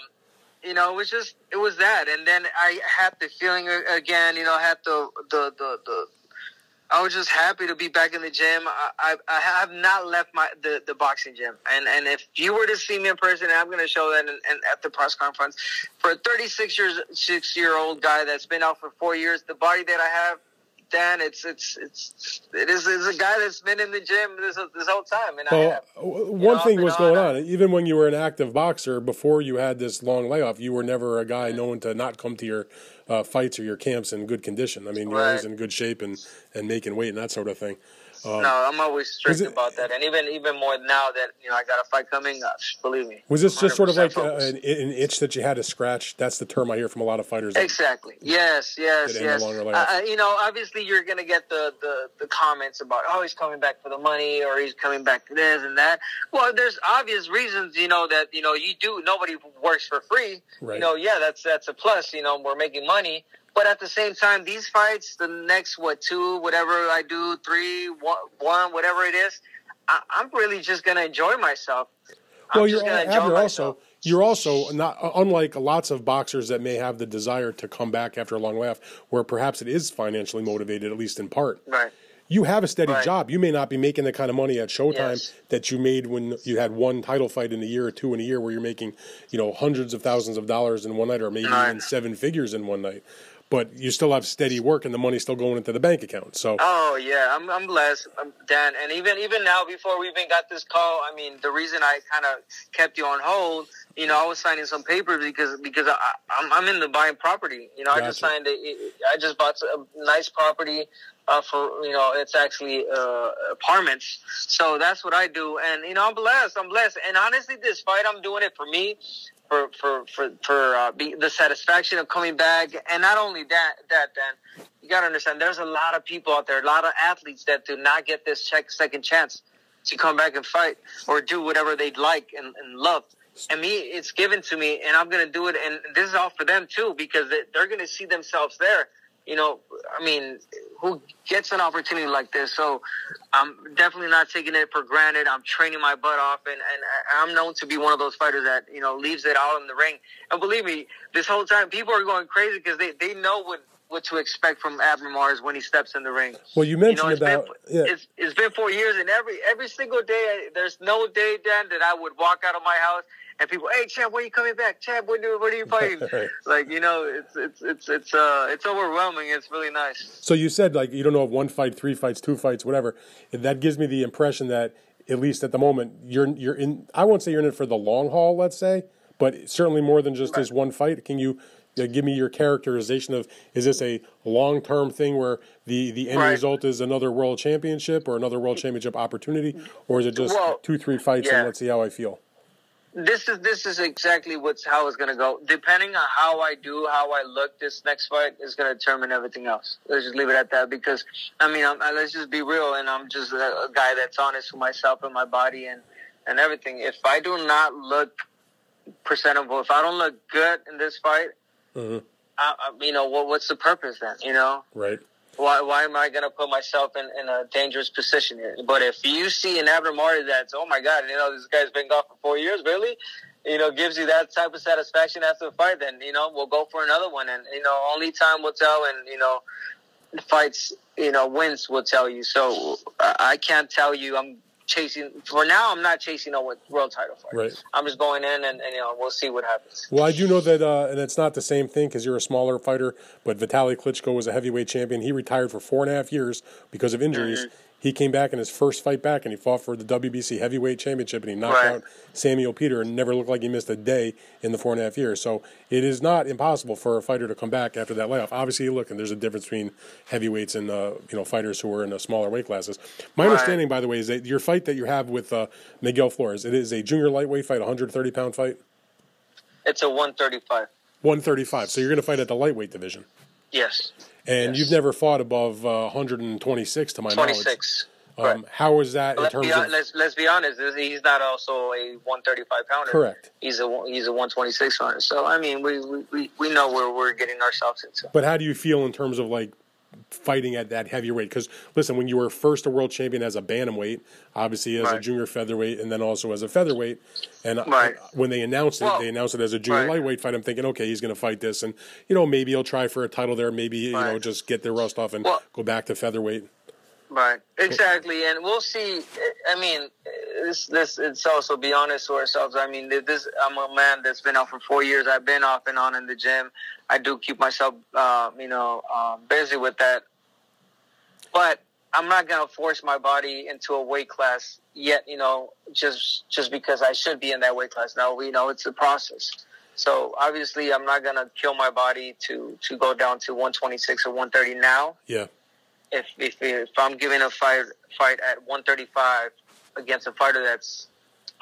you know, it was just it was that, and then I had the feeling again, you know, I had the the the. the I was just happy to be back in the gym. I, I, I have not left my the, the boxing gym, and and if you were to see me in person, I'm going to show that in, in, at the press conference. For a 36 years six year old guy that's been out for four years, the body that I have, Dan, it's it's it's it is it's a guy that's been in the gym this this whole time, and I Well, have. one know, thing was going on. on. Even when you were an active boxer, before you had this long layoff, you were never a guy known to not come to your uh, fights or your camps in good condition. I mean, you're always in good shape and, and making weight and that sort of thing. Um, no, I'm always strict it- about that, and even even more now that you know I got a fight coming. Uh, believe me. Was this just sort of like uh, focused. an, an itch that you had to scratch? That's the term I hear from a lot of fighters. that- Exactly. Yes. Yes. Get Yes. Uh, uh, you know, obviously, you're gonna get the, the the comments about oh he's coming back for the money or he's coming back to this and that. Well, there's obvious reasons. You know that you know you do. Nobody works for free. Right. You know, yeah, that's that's a plus. You know, we're making money. But at the same time, these fights, the next what two, whatever I do, three, one, whatever it is, I, I'm really just gonna enjoy myself. I'm well, you're, gonna enjoy Abner, myself. also you're also not uh, unlike lots of boxers that may have the desire to come back after a long layoff, where perhaps it is financially motivated, at least in part. Right. You have a steady Right. job. You may not be making the kind of money at Showtime Yes. that you made when you had one title fight in a year or two in a year, where you're making, you know, hundreds of thousands of dollars in one night, or maybe Right. even seven figures in one night. But you still have steady work, and the money's still going into the bank account. So Oh yeah, I'm I'm blessed, um, Dan. And even even now, before we even got this call, I mean, the reason I kind of kept you on hold, you know, I was signing some papers because because I, I'm I'm in the buying property. You know, I just Gotcha. signed a, I just bought a nice property. Uh, for you know, it's actually uh, apartments, so that's what I do, and you know, I'm blessed. I'm blessed, and honestly, this fight, I'm doing it for me, for for for for uh, be, the satisfaction of coming back, and not only that, that Dan, you got to understand, there's a lot of people out there, a lot of athletes that do not get this check, second chance to come back and fight or do whatever they'd like and, and love. And me, it's given to me, and I'm gonna do it. And this is all for them too, because they, they're gonna see themselves there. You know, I mean, who gets an opportunity like this? So I'm definitely not taking it for granted. I'm training my butt off, and, and I'm known to be one of those fighters that you know leaves it all in the ring. And believe me, this whole time people are going crazy because they, they know what what to expect from Abner Mares when he steps in the ring. well, you You mentioned know, it's about been yeah. it's, it's been four years, and every every single day, there's no day, Dan, that I would walk out of my house and people, hey, Champ, when are you coming back? Champ, when do when are you fighting? Right. Like you know, it's it's it's it's uh it's overwhelming. It's really nice. So you said like you don't know if one fight, three fights, two fights, whatever. That gives me the impression that at least at the moment you're you're in. I won't say you're in it for the long haul, let's say, but certainly more than just this one fight. Can you uh, give me your characterization of is this a long term thing where the the end Right. result is another world championship or another world championship opportunity, or is it just Well, two three fights yeah. and let's see how I feel? This is this is exactly what's how it's gonna go. Depending on how I do, how I look, this next fight is gonna determine everything else. Let's just leave it at that because I mean, I'm, uh, let's just be real, and I'm just a, a guy that's honest with myself and my body and and everything. If I do not look presentable, if I don't look good in this fight, Mhm. I, I, you know what? What's the purpose then? You know, Right. Why why am I gonna put myself in, in a dangerous position here? But if you see an Abner Marty that's oh my god, you know this guy's been gone for four years, really, you know, gives you that type of satisfaction after the fight, then you know we'll go for another one, and you know only time will tell, and you know fights, you know wins will tell you. So I can't tell you I'm chasing for now. I'm not chasing a world title fight. Right. I'm just going in, and, and you know we'll see what happens. Well, I do know that, uh, and it's not the same thing because you're a smaller fighter. But Vitaly Klitschko was a heavyweight champion. He retired for four and a half years because of injuries. Mm-hmm. He came back in his first fight back, and he fought for the WBC heavyweight championship, and he knocked Right. out Samuel Peter, and never looked like he missed a day in the four and a half years. So it is not impossible for a fighter to come back after that layoff. Obviously, look, and there's a difference between heavyweights and uh, you know fighters who are in the smaller weight classes. My Right. understanding, by the way, is that your fight that you have with uh, Miguel Flores, it is a junior lightweight fight, 130 pound fight. It's a 135. 135. So you're going to fight at the lightweight division. Yes, And Yes. you've never fought above uh, 126 to my knowledge. 26. Um, how is that in Let's terms be, of let's let's be honest. He's not also a 135 pounder. correct? He's a he's a 126 pounder. So I mean, we we, we, we know where we're getting ourselves into. But how do you feel in terms of like fighting at that heavyweight? Because listen, when you were first a world champion as a bantamweight, obviously as a junior featherweight, and then also as a featherweight, and Right. when they announced it, Well, they announced it as a junior right. lightweight fight. I'm thinking, okay, he's going to fight this, and you know maybe he'll try for a title there, maybe you know just get the rust off and Well- go back to featherweight. Right. Exactly. And we'll see. I mean, this this it's also be honest to ourselves. I mean, this I'm a man that's been out for four years. I've been off and on in the gym. I do keep myself, uh, you know, um, busy with that. but I'm not gonna force my body into a weight class yet. You know, just just because I should be in that weight class. No, we know it's a process. So obviously, I'm not gonna kill my body to to go down to 126 or 130 now. Yeah. If if if I'm giving a fight fight at 135 against a fighter that's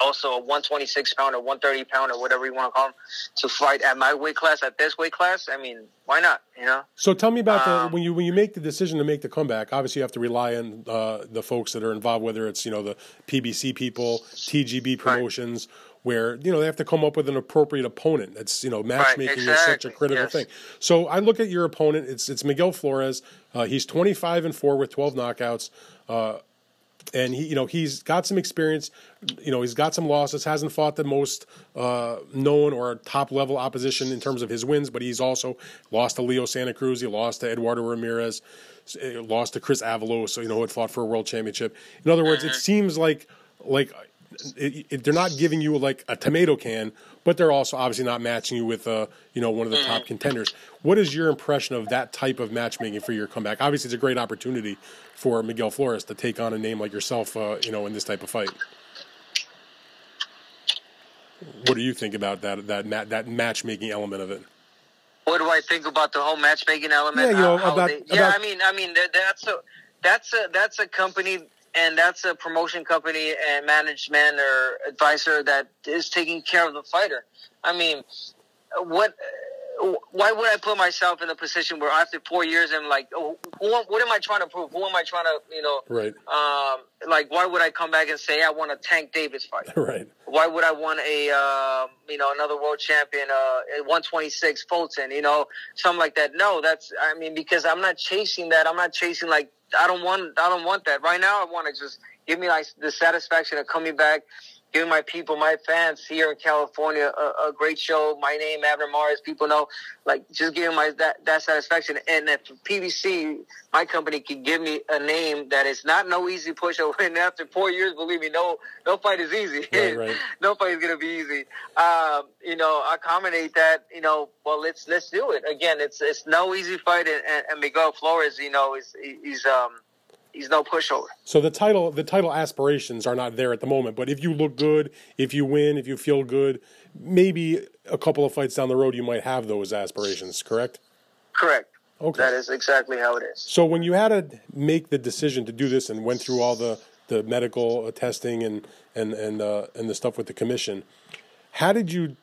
also a 126 pound or 130 pound or whatever you want to call them to fight at my weight class at this weight class i mean why not you know So tell me about Um, the when you when you make the decision to make the comeback. Obviously, you have to rely on uh, the folks that are involved, whether it's you know the PBC people, TGB promotions, where you know they have to come up with an appropriate opponent. That's you know matchmaking is such a critical yes. thing. So I look at your opponent. It's it's Miguel Flores. Uh, he's twenty five and four with twelve knockouts. Uh, and he, you know, he's got some experience. You know, he's got some losses. Hasn't fought the most uh, known or top level opposition in terms of his wins, but he's also lost to Leo Santa Cruz. He lost to Eduardo Ramirez. uh, Lost to Chris Avalos. So you know, who had fought for a world championship. In other words, it seems like like it, it, they're not giving you like a tomato can, but they're also obviously not matching you with uh, you know one of the top contenders. What is your impression of that type of matchmaking for your comeback? Obviously, it's a great opportunity for Miguel Flores to take on a name like yourself, uh, you know, in this type of fight. What do you think about that that ma- that matchmaking element of it? what do I think about the whole matchmaking element? Yeah, you know, about- they- yeah. about- I mean, I mean, that, that's a that's a that's a company and that's a promotion company and management or advisor that is taking care of the fighter. I mean, what? Why would I put myself in a position where after four years I'm like, oh, who, what am I trying to prove? Who am I trying to, you know, Right, um, like why would I come back and say I want a Tank Davis fight? right, why would I want a um, you know another world champion uh, at 126 Fulton you know something like that no that's I mean because I'm not chasing that I'm not chasing like I don't want I don't want that. Right now I want to just give me like the satisfaction of coming back giving my people my fans here in California a, a great show my name Abner Mares people know like just giving my that that satisfaction and if PBC my company can give me a name that is not no easy pushover and after four years believe me no no fight is easy Right, right. no fight is gonna be easy. Um, you know, I accommodate that. You know, well, let's let's do it again. It's it's no easy fight, and, and, and Miguel Flores, you know, is he's um he's no pushover. So the title the title aspirations are not there at the moment, but if you look good, if you win, if you feel good, maybe a couple of fights down the road you might have those aspirations, correct? Correct. Okay. That is exactly how it is. So when you had to make the decision to do this and went through all the, the medical testing and and and uh, and the stuff with the commission, how did you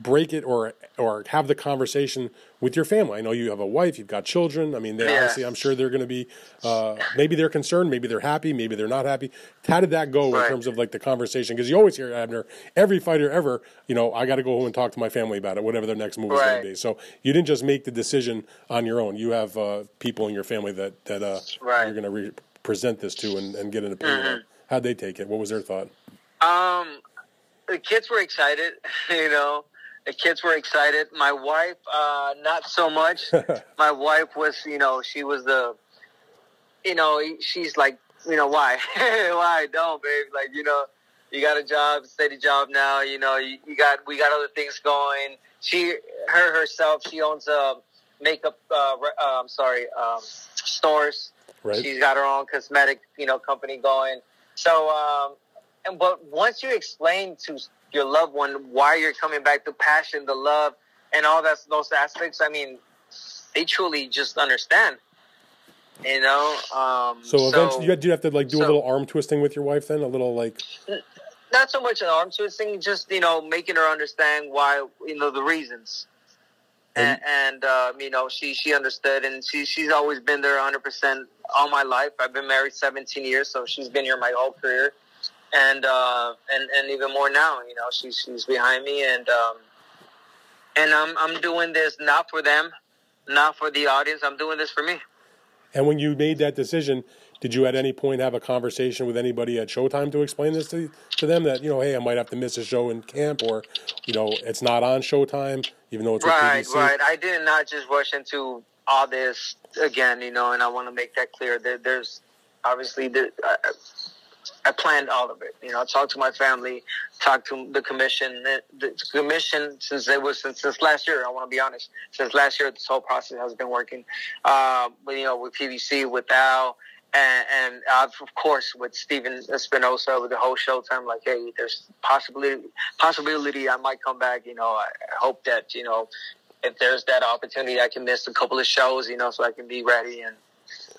break it or or have the conversation with your family? I know you have a wife, you've got children. I mean, they Yeah. obviously, I'm sure they're going to be uh, maybe they're concerned, maybe they're happy, maybe they're not happy. How did that go in terms of like the conversation? Because you always hear Abner, every fighter ever, you know, I got to go home and talk to my family about it, whatever their next move is going to be. So you didn't just make the decision on your own. You have uh, people in your family that that uh, Right. you're going to re- present this to and, and get an opinion on. How'd they take it? What was their thought? Um, the kids were excited. You know, the kids were excited. My wife, uh, not so much. My wife was, you know, she was the, you know, she's like, you know, why, why don't, babe? Like, you know, you got a job, steady job now. You know, you, you got, we got other things going. She, her herself, she owns a makeup. Uh, uh, I'm sorry, um, stores. Right. She's got her own cosmetic, you know, company going. So, um, and but once you explain to your loved one why you're coming back, the passion, the love, and all that those aspects, I mean, they truly just understand. You know. Um, So eventually, you you have to like do a little arm twisting with your wife, then a little like not so much an arm twisting, just you know, making her understand why you know the reasons. And, and um, you know, she she understood, and she she's always been there 100 percent all my life. I've been married 17 years, so she's been here my whole career, and uh, and and even more now. You know, she's she's behind me, and um, and I'm I'm doing this not for them, not for the audience. I'm doing this for me. And when you made that decision, did you at any point have a conversation with anybody at Showtime to explain this to, to them that, you know, hey, I might have to miss a show in camp or, you know, it's not on Showtime, even though it's right, right. I did not just rush into all this again, you know, and I want to make that clear. There, there's obviously the, I, I planned all of it. You know, I talked to my family, talked to the commission. The, the commission since it was since, since last year. I want to be honest. Since last year, this whole process has been working. Uh, but, you know, with PBC, with Al, and, and of course with Stephen Espinoza with the whole Showtime, like, hey, there's possibility possibility I might come back. You know, I, I hope that you know if there's that opportunity, I can miss a couple of shows. You know, so I can be ready. And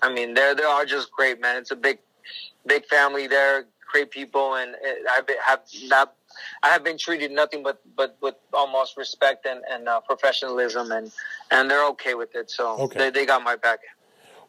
I mean, they're they are just great, man. It's a big big family there, great people, and I have not. I have been treated nothing but, but with almost respect and, and uh, professionalism, and, and they're okay with it. So okay. they, they got my back.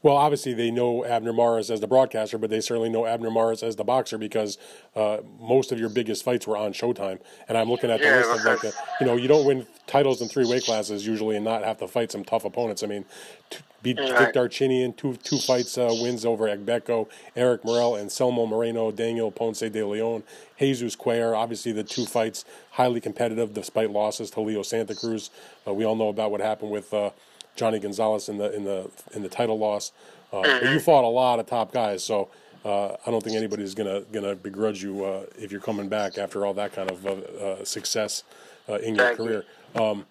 Well, obviously they know Abner Mares as the broadcaster, but they certainly know Abner Mares as the boxer because uh, most of your biggest fights were on Showtime. And I'm looking at the yeah, list of like, a, you know, you don't win titles in three weight classes usually and not have to fight some tough opponents. I mean, t- beat. Vic Darchinyan, two two fights uh, wins over Agbeko, Eric Morel, Anselmo Moreno, Daniel Ponce de Leon, Jesus Cuellar. Obviously, the two fights highly competitive despite losses to Leo Santa Cruz. Uh, we all know about what happened with uh, Johnny Gonzalez in the in the in the title loss. Uh, but you fought a lot of top guys, so uh, I don't think anybody's gonna gonna begrudge you uh, if you're coming back after all that kind of success uh, in your Thank career. You. Um,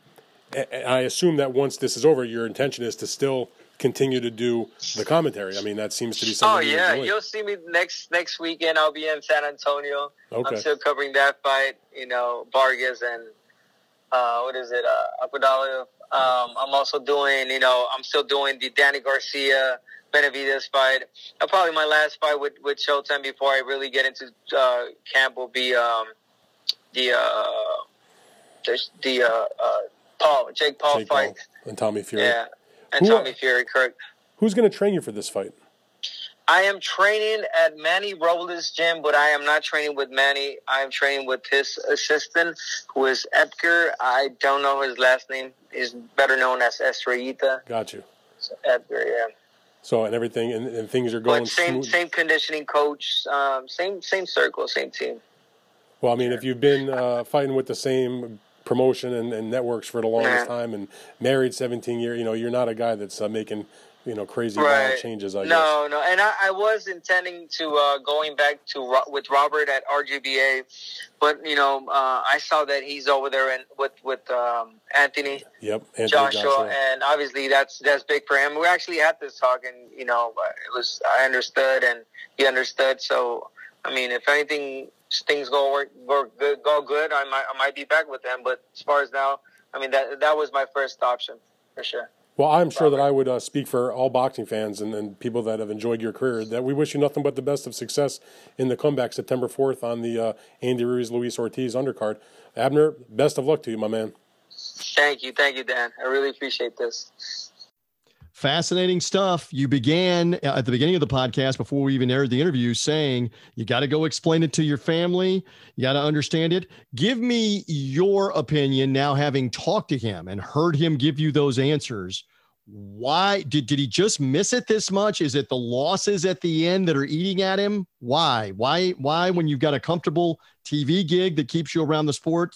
I assume that once this is over, your intention is to still continue to do the commentary. I mean, that seems to be something. Oh yeah, you'll see me next next weekend. I'll be in San Antonio. Okay. I'm still covering that fight. You know, Vargas and uh, what is it? Uh, Aquadalio um, I'm also doing, you know, I'm still doing the Danny Garcia Benavidez fight. Uh, probably my last fight with, with Showtime before I really get into uh, camp will be um, the uh, the, the uh, uh, Paul Jake Paul Jake fight Paul and Tommy Fury. Yeah, and Who, Tommy Fury, correct. Who's going to train you for this fight? I am training at Manny Robles' gym, but I am not training with Manny. I am training with his assistant, who is Edgar. I don't know his last name. He's better known as Estrellita. Got you. So Edgar, yeah. So and everything and, and things are going but same smooth. same conditioning coach, um, same same circle, same team. Well, I mean, if you've been uh, fighting with the same promotion and, and networks for the longest time and married 17 years, you know, you're not a guy that's uh, making you know crazy right. changes. I no, guess. no, and I, I was intending to uh, going back to with Robert at RGBA, but you know uh, I saw that he's over there and with with um, Anthony, yep, Anthony Joshua, Joshua, and obviously that's that's big for him. We actually had this talk, and you know it was I understood and he understood. So I mean, if anything things go work, go good, go good, I might I might be back with them. But as far as now, I mean that that was my first option for sure. Well, I'm sure that I would uh, speak for all boxing fans and, and, people that have enjoyed your career that we wish you nothing but the best of success in the comeback September 4th on the uh, Andy Ruiz Luis Ortiz undercard. Abner, best of luck to you, my man. Thank you. Thank you, Dan. I really appreciate this. Fascinating stuff. You began uh, at the beginning of the podcast before we even aired the interview saying you got to go explain it to your family. You got to understand it. Give me your opinion now, having talked to him and heard him give you those answers. Why did, did he just miss it this much? Is it the losses at the end that are eating at him? Why? Why? Why, when you've got a comfortable TV gig that keeps you around the sport?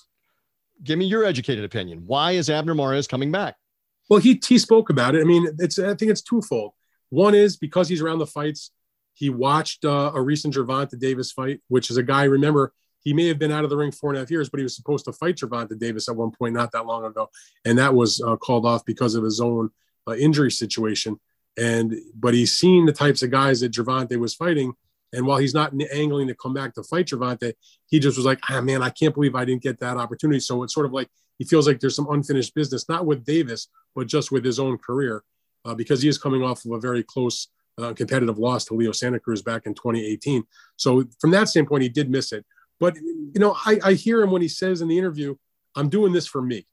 Give me your educated opinion. Why is Abner Mares coming back? Well, he he spoke about it. I mean, it's I think it's twofold. One is because he's around the fights. He watched uh, a recent Gervonta Davis fight, which is a guy. Remember, he may have been out of the ring four and a half years, but he was supposed to fight Gervonta Davis at one point not that long ago, and that was uh, called off because of his own uh, injury situation. And but he's seen the types of guys that Gervonta was fighting, and while he's not angling to come back to fight Gervonta, he just was like, ah man, I can't believe I didn't get that opportunity. So it's sort of like he feels like there's some unfinished business, not with Davis, but just with his own career, uh, because he is coming off of a very close uh, competitive loss to Leo Santa Cruz back in 2018. So from that standpoint, he did miss it. But you know, I, I hear him when he says in the interview, "I'm doing this for me."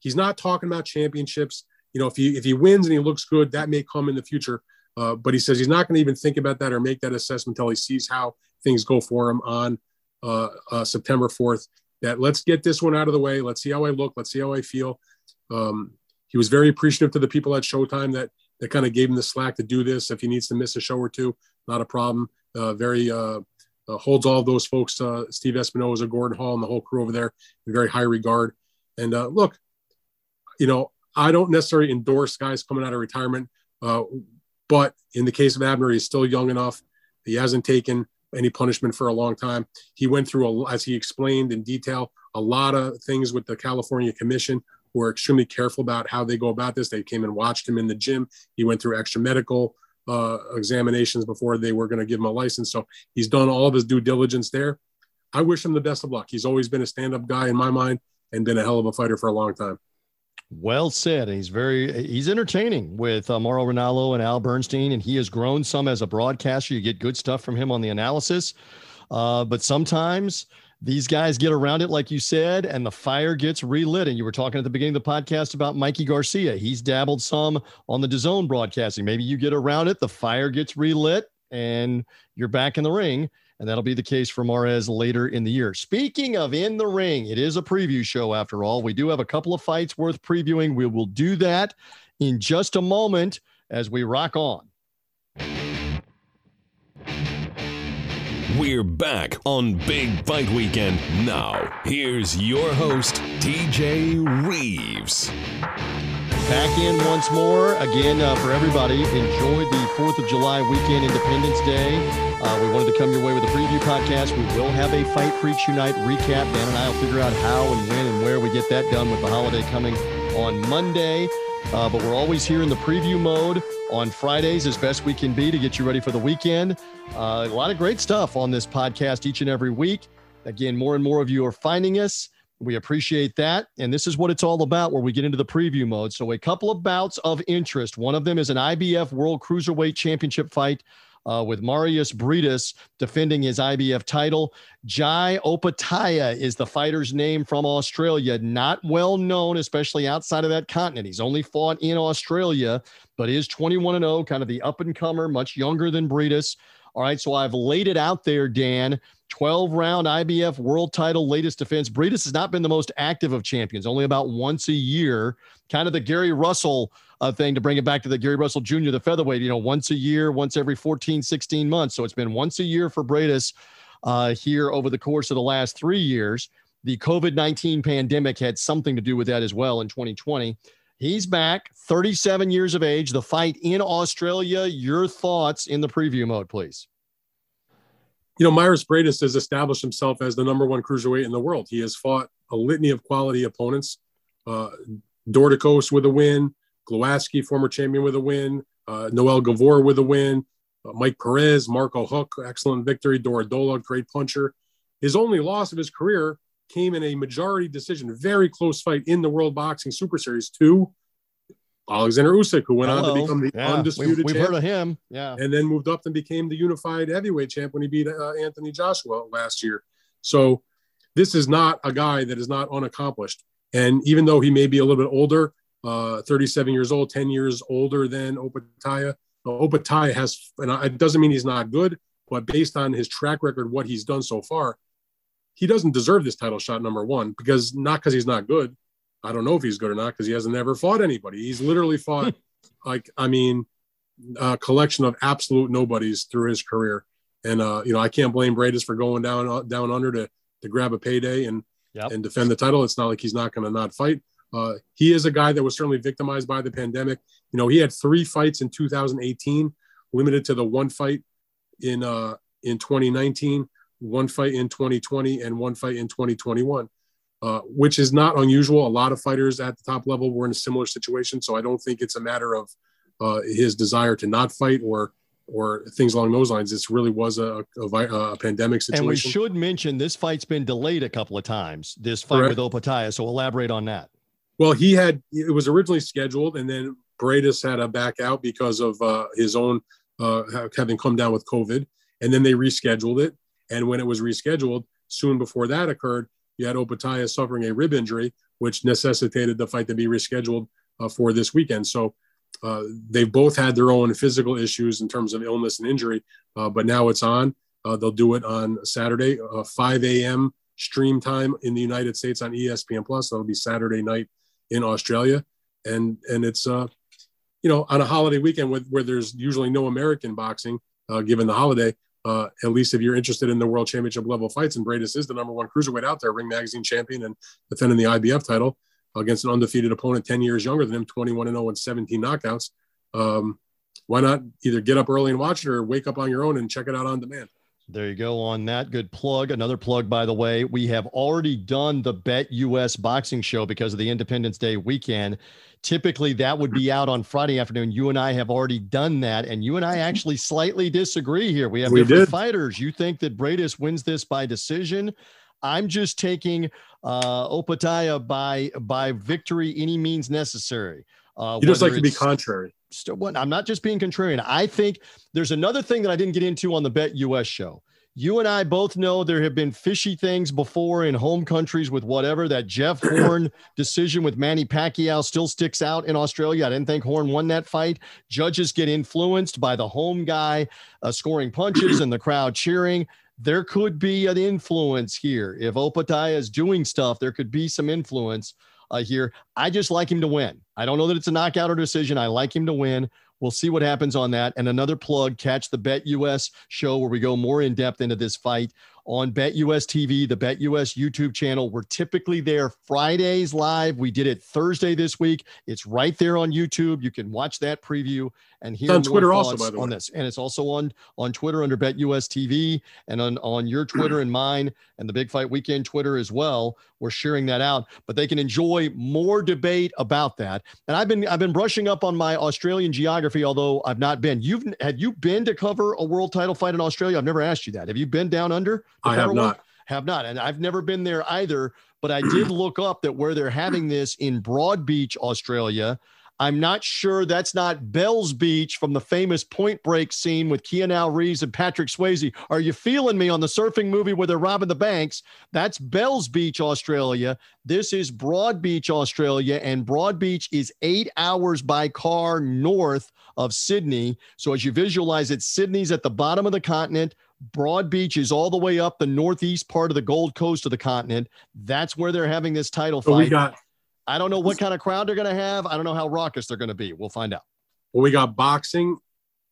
He's not talking about championships. You know, if he if he wins and he looks good, that may come in the future. Uh, but he says he's not going to even think about that or make that assessment until he sees how things go for him on uh, uh, September 4th that let's get this one out of the way. Let's see how I look. Let's see how I feel. Um, he was very appreciative to the people at Showtime that that kind of gave him the slack to do this. If he needs to miss a show or two, not a problem. Uh, very uh, uh, holds all those folks, Steve Espinoza, Gordon Hall, and the whole crew over there in very high regard. And look, you know, I don't necessarily endorse guys coming out of retirement, uh, but in the case of Abner, he's still young enough. He hasn't taken any punishment for a long time. He went through, a, as he explained in detail, a lot of things with the California Commission who are extremely careful about how they go about this. They came and watched him in the gym. He went through extra medical uh, examinations before they were going to give him a license. So he's done all of his due diligence there. I wish him the best of luck. He's always been a stand up guy in my mind and been a hell of a fighter for a long time. Well said. And he's very he's entertaining with uh, Mauro Ranallo and Al Bernstein, and he has grown some as a broadcaster. You get good stuff from him on the analysis, uh, but sometimes these guys get around it, like you said, and the fire gets relit. And you were talking at the beginning of the podcast about Mikey Garcia. He's dabbled some on the DAZN broadcasting. Maybe you get around it, the fire gets relit, and you're back in the ring. And that'll be the case for Mares later in the year. Speaking of in the ring, it is a preview show after all. We do have a couple of fights worth previewing. We will do that in just a moment as we rock on. We're back on Big Fight Weekend. Now, here's your host, TJ Reeves. Back in once more. Again, uh, for everybody, enjoy the 4th of July weekend, Independence Day. Uh, we wanted to come your way with a preview podcast. We will have a Fight Freaks Unite recap. Dan and I will figure out how and when and where we get that done with the holiday coming on Monday. Uh, but we're always here in the preview mode on Fridays as best we can be to get you ready for the weekend. Uh, a lot of great stuff on this podcast each and every week. Again, more and more of you are finding us. We appreciate that. And this is what it's all about where we get into the preview mode. So, a couple of bouts of interest. One of them is an IBF World Cruiserweight Championship fight uh, with Mairis Briedis defending his IBF title. Jai Opetaia is the fighter's name from Australia, not well known, especially outside of that continent. He's only fought in Australia, but is 21 and 0, kind of the up and comer, much younger than Briedis. All right, so I've laid it out there, Dan. 12 round IBF world title, latest defense. Briedis has not been the most active of champions, only about once a year. Kind of the Gary Russell uh, thing to bring it back to the Gary Russell Jr., the featherweight, you know, once a year, once every 14, 16 months. So it's been once a year for Briedis uh, here over the course of the last three years. The COVID 19 pandemic had something to do with that as well in 2020. He's back, 37 years of age. The fight in Australia. Your thoughts in the preview mode, please you know, Mairis Briedis has established himself as the number one cruiserweight in the world. He has fought a litany of quality opponents. Uh, with a win, Glowacki, former champion, with a win, uh, Noel Gevor with a win, uh, Mike Perez, Marco Huck, excellent victory, Durodola, great puncher. His only loss of his career came in a majority decision, very close fight in the World Boxing Super Series to Alexander Usyk, who went Hello. on to become the yeah. undisputed we've, we've heard of him, yeah, and then moved up and became the unified heavyweight champ when he beat uh, Anthony Joshua last year. So this is not a guy that is not unaccomplished. And even though he may be a little bit older, uh, 37 years old, 10 years older than Opetaia, uh, Opetaia has, and it doesn't mean he's not good, but based on his track record, what he's done so far, he doesn't deserve this title shot number one because not because he's not good, I don't know if he's good or not because he hasn't ever fought anybody. He's literally fought like I mean a collection of absolute nobodies through his career. And uh, you know, I can't blame Briedis for going down uh, down under to to grab a payday and yep. and defend the title. It's not like he's not going to not fight. Uh, he is a guy that was certainly victimized by the pandemic. You know, he had three fights in 2018, limited to the one fight in uh, in 2019, one fight in 2020, and one fight in 2021 uh, which is not unusual. A lot of fighters at the top level were in a similar situation, so I don't think it's a matter of uh, his desire to not fight or or things along those lines. This really was a, a, a, pandemic situation. And we should mention this fight's been delayed a couple of times. This fight Correct. with Opetaia. So elaborate on that. Well, he had it was originally scheduled, and then Briedis had a back out because of uh, his own uh, having come down with COVID, and then they rescheduled it. And when it was rescheduled, soon before that occurred, you had Opetaia suffering a rib injury, which necessitated the fight to be rescheduled uh, for this weekend. So uh, they've both had their own physical issues in terms of illness and injury, uh, but now it's on. Uh, they'll do it on Saturday, uh, 5 a.m. stream time in the United States on ESPN Plus. That'll be Saturday night in Australia, and and it's uh, you know on a holiday weekend with, where there's usually no American boxing given the holiday uh, at least if you're interested in the world championship level fights, and Briedis is the number one cruiserweight out there, Ring Magazine champion and defending the IBF title against an undefeated opponent 10 years younger than him, 21 and 0 and 17 knockouts. Um, why not either get up early and watch it or wake up on your own and check it out on demand? There you go on that. Good plug. Another plug, by the way. We have already done the Bet US boxing show because of the Independence Day weekend. Typically, that would be out on Friday afternoon. You and I have already done that, and you and I actually slightly disagree here. We have We different did. fighters. You think that Briedis wins this by decision. I'm just taking uh, Opetaia by by victory, any means necessary. Uh, You just like to be contrary. Still what I'm not just being contrarian. I think there's another thing that I didn't get into on the Bet US show. You and I both know there have been fishy things before in home countries with whatever that Jeff Horn decision with Manny Pacquiao still sticks out in Australia. I didn't think Horn won that fight. Judges get influenced by the home guy uh, scoring punches and the crowd cheering. There could be an influence here. If Opetaia is doing stuff, there could be some influence uh, here. I just like him to win. I don't know that it's a knockout or decision. I like him to win. We'll see what happens on that. And another plug catch the Bet US show where we go more in depth into this fight on Bet US TV, the Bet US YouTube channel. We're typically there Fridays live. We did it Thursday this week. It's right there on YouTube. You can watch that preview and hear on Twitter also, by the on this. And it's also on on Twitter under Bet US TV and on on your Twitter and mine and the Big Fight Weekend Twitter as well. We're sharing that out, but they can enjoy more debate about that. And I've been I've been brushing up on my Australian geography, although I've not been. You've had you been to cover a world title fight in Australia? I've never asked you that. Have you been down under? I have one? not. Have not, and I've never been there either. But I did look up that where they're having this in Broad Beach, Australia. I'm not sure that's not Bell's Beach from the famous Point Break scene with Keanu Reeves and Patrick Swayze. Are you feeling me on the surfing movie where they're robbing the banks? That's Bell's Beach, Australia. This is Broad Beach, Australia, and Broad Beach is eight hours by car north of Sydney. So as you visualize it, Sydney's at the bottom of the continent. Broad Beach is all the way up the northeast part of the Gold Coast of the continent. That's where they're having this title we fight. got I don't know what kind of crowd they're going to have. I don't know how raucous they're going to be. We'll find out. well, we got boxing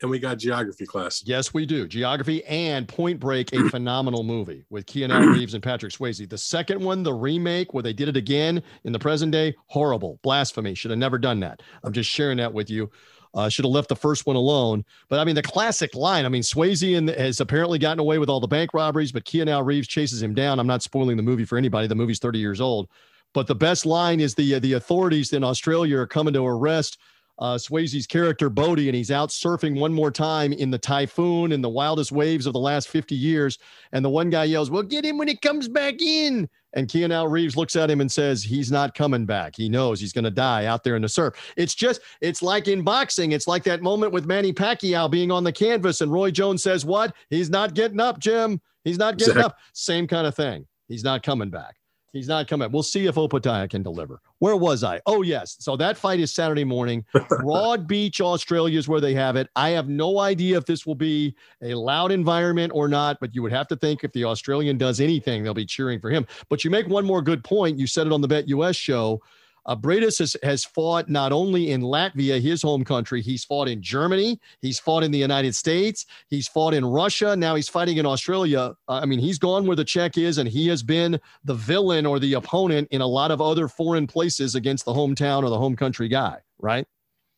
and we got geography class. Yes, we do. Geography and Point Break, a phenomenal movie with Keanu Reeves and Patrick Swayze. The second one, the remake, where they did it again in the present day, horrible, blasphemy. Should have never done that. I'm just sharing that with you. Uh, should have left the first one alone. But I mean, the classic line. I mean, Swayze has apparently gotten away with all the bank robberies, but Keanu Reeves chases him down. I'm not spoiling the movie for anybody. The movie's 30 years old. But the best line is the the authorities in Australia are coming to arrest uh, Swayze's character Bodhi, and he's out surfing one more time in the typhoon and the wildest waves of the last 50 years. And the one guy yells, "Well, get him when he comes back in." And Keanu Reeves looks at him and says, "He's not coming back. He knows he's going to die out there in the surf." It's just, it's like in boxing. It's like that moment with Manny Pacquiao being on the canvas, and Roy Jones says, "What? He's not getting up, Jim. He's not getting Exact- up." Same kind of thing. He's not coming back. He's not coming. We'll see if Opetaia can deliver. Where was I? Oh, yes. So that fight is Saturday morning. Broad Beach, Australia is where they have it. I have no idea if this will be a loud environment or not, but you would have to think if the Australian does anything, they'll be cheering for him. But you make one more good point. You said it on the Bet US show. Uh, Briedis has, has fought not only in Latvia, his home country, he's fought in Germany, he's fought in the United States, he's fought in Russia, now he's fighting in Australia. Uh, I mean, he's gone where the check is, and he has been the villain or the opponent in a lot of other foreign places against the hometown or the home country guy, right?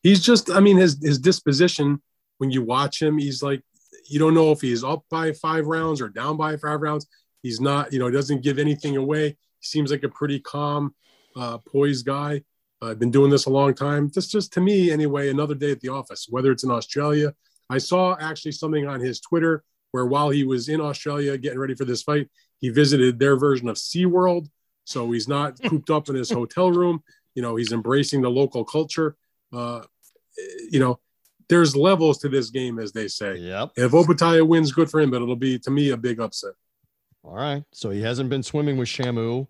He's just, I mean, his his disposition when you watch him, he's like, you don't know if he's up by five rounds or down by five rounds. He's not, you know, he doesn't give anything away. He seems like a pretty calm, uh, poised guy. I've been doing this a long time. This just to me, anyway, another day at the office, whether it's in Australia. I saw actually something on his Twitter where while he was in Australia getting ready for this fight, he visited their version of SeaWorld. So he's not cooped up in his hotel room. You know, he's embracing the local culture. Uh, you know, there's levels to this game, as they say. Yep. If Opetaia wins, good for him, but it'll be to me a big upset. All right. So he hasn't been swimming with Shamu.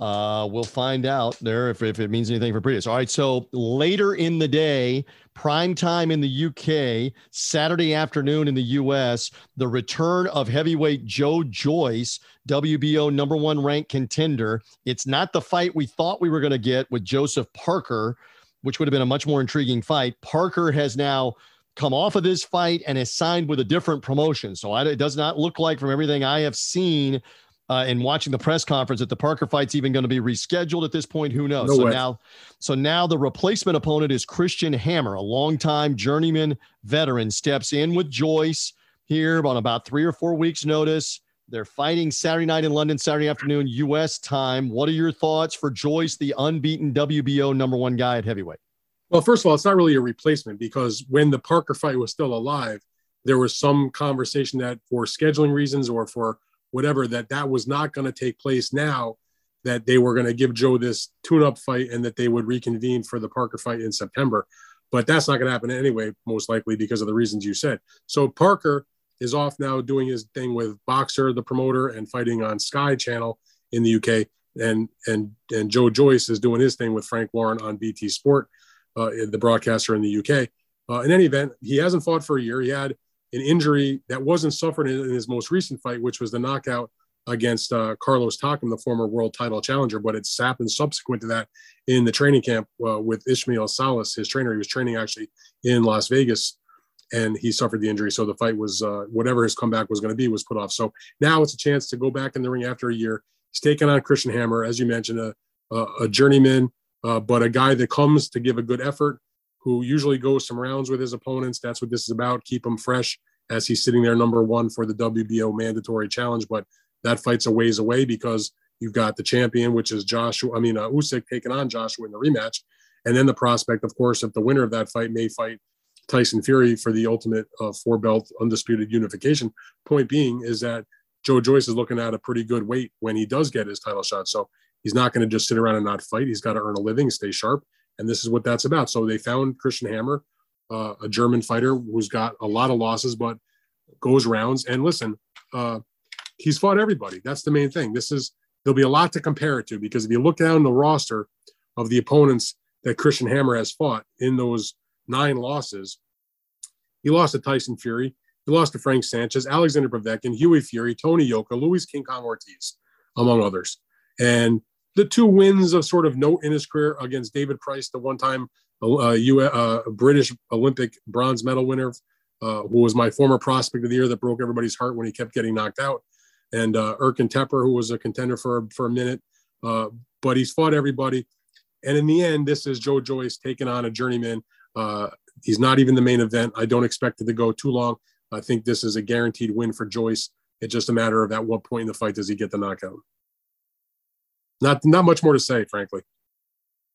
Uh, we'll find out there if, if it means anything for Prius. All right. So later in the day, prime time in the UK, Saturday afternoon in the US, the return of heavyweight Joe Joyce, WBO number one ranked contender. It's not the fight we thought we were going to get with Joseph Parker, which would have been a much more intriguing fight. Parker has now come off of this fight and is signed with a different promotion. So I, it does not look like, from everything I have seen uh, and watching the press conference, that the Parker fight's even going to be rescheduled at this point. Who knows? No so way. now, so now the replacement opponent is Christian Hammer, a longtime journeyman veteran, steps in with Joyce. here on about three or four weeks' notice. They're fighting Saturday night in London, Saturday afternoon, U.S. time. What are your thoughts for Joyce, the unbeaten WBO number one guy at heavyweight? Well, first of all, it's not really a replacement because when the Parker fight was still alive, there was some conversation that for scheduling reasons or for whatever that that was not going to take place now that they were going to give joe this tune-up fight and that they would reconvene for the parker fight in september. But that's not going to happen anyway most likely because of the reasons you said. So parker is off now doing his thing with Boxxer the promoter and fighting on sky channel in the uk and and and joe joyce is doing his thing with frank warren on bt sport uh, the broadcaster in the uk uh, in any event he hasn't fought for a year. He had an injury that wasn't suffered in, his most recent fight, which was the knockout against uh, Carlos Takam, the former world title challenger, but it's happened subsequent to that in the training camp uh, with Ismael Salas, his trainer. He was training actually in Las Vegas and he suffered the injury. So the fight was, uh, whatever his comeback was going to be, was put off. So now it's a chance to go back in the ring after a year. He's taken on Christian Hammer, as you mentioned, a, a, a journeyman, uh, but a guy that comes to give a good effort who usually goes some rounds with his opponents. That's what this is about. Keep him fresh as he's sitting there number one for the WBO mandatory challenge. But that fight's a ways away because you've got the champion, which is Joshua. I mean, uh, Usyk taking on Joshua in the rematch, and then the prospect, of course, if the winner of that fight may fight Tyson Fury for the ultimate uh, four belt undisputed unification. Point being is that Joe Joyce is looking at a pretty good wait when he does get his title shot. So he's not going to just sit around and not fight. He's got to earn a living, stay sharp, and this is what that's about. So they found Christian Hammer, uh, a German fighter who's got a lot of losses, but goes rounds. And listen, uh, he's fought everybody. That's the main thing. This is there'll be a lot to compare it to because if you look down the roster of the opponents that Christian Hammer has fought in those nine losses, he lost to Tyson Fury, he lost to Frank Sanchez, Alexander Povetkin, Hughie Fury, Tony Yoka, Luis King Kong Ortiz, among others. And the two wins of sort of note in his career against David Price, the one time uh, U- uh, British Olympic bronze medal winner, uh, who was my former prospect of the year that broke everybody's heart when he kept getting knocked out, and uh, Erkan Teper, who was a contender for, for a minute. Uh, but he's fought everybody. And in the end, this is Joe Joyce taking on a journeyman. Uh, he's not even the main event. I don't expect it to go too long. I think this is a guaranteed win for Joyce. It's just a matter of at what point in the fight does he get the knockout. Not not much more to say, frankly.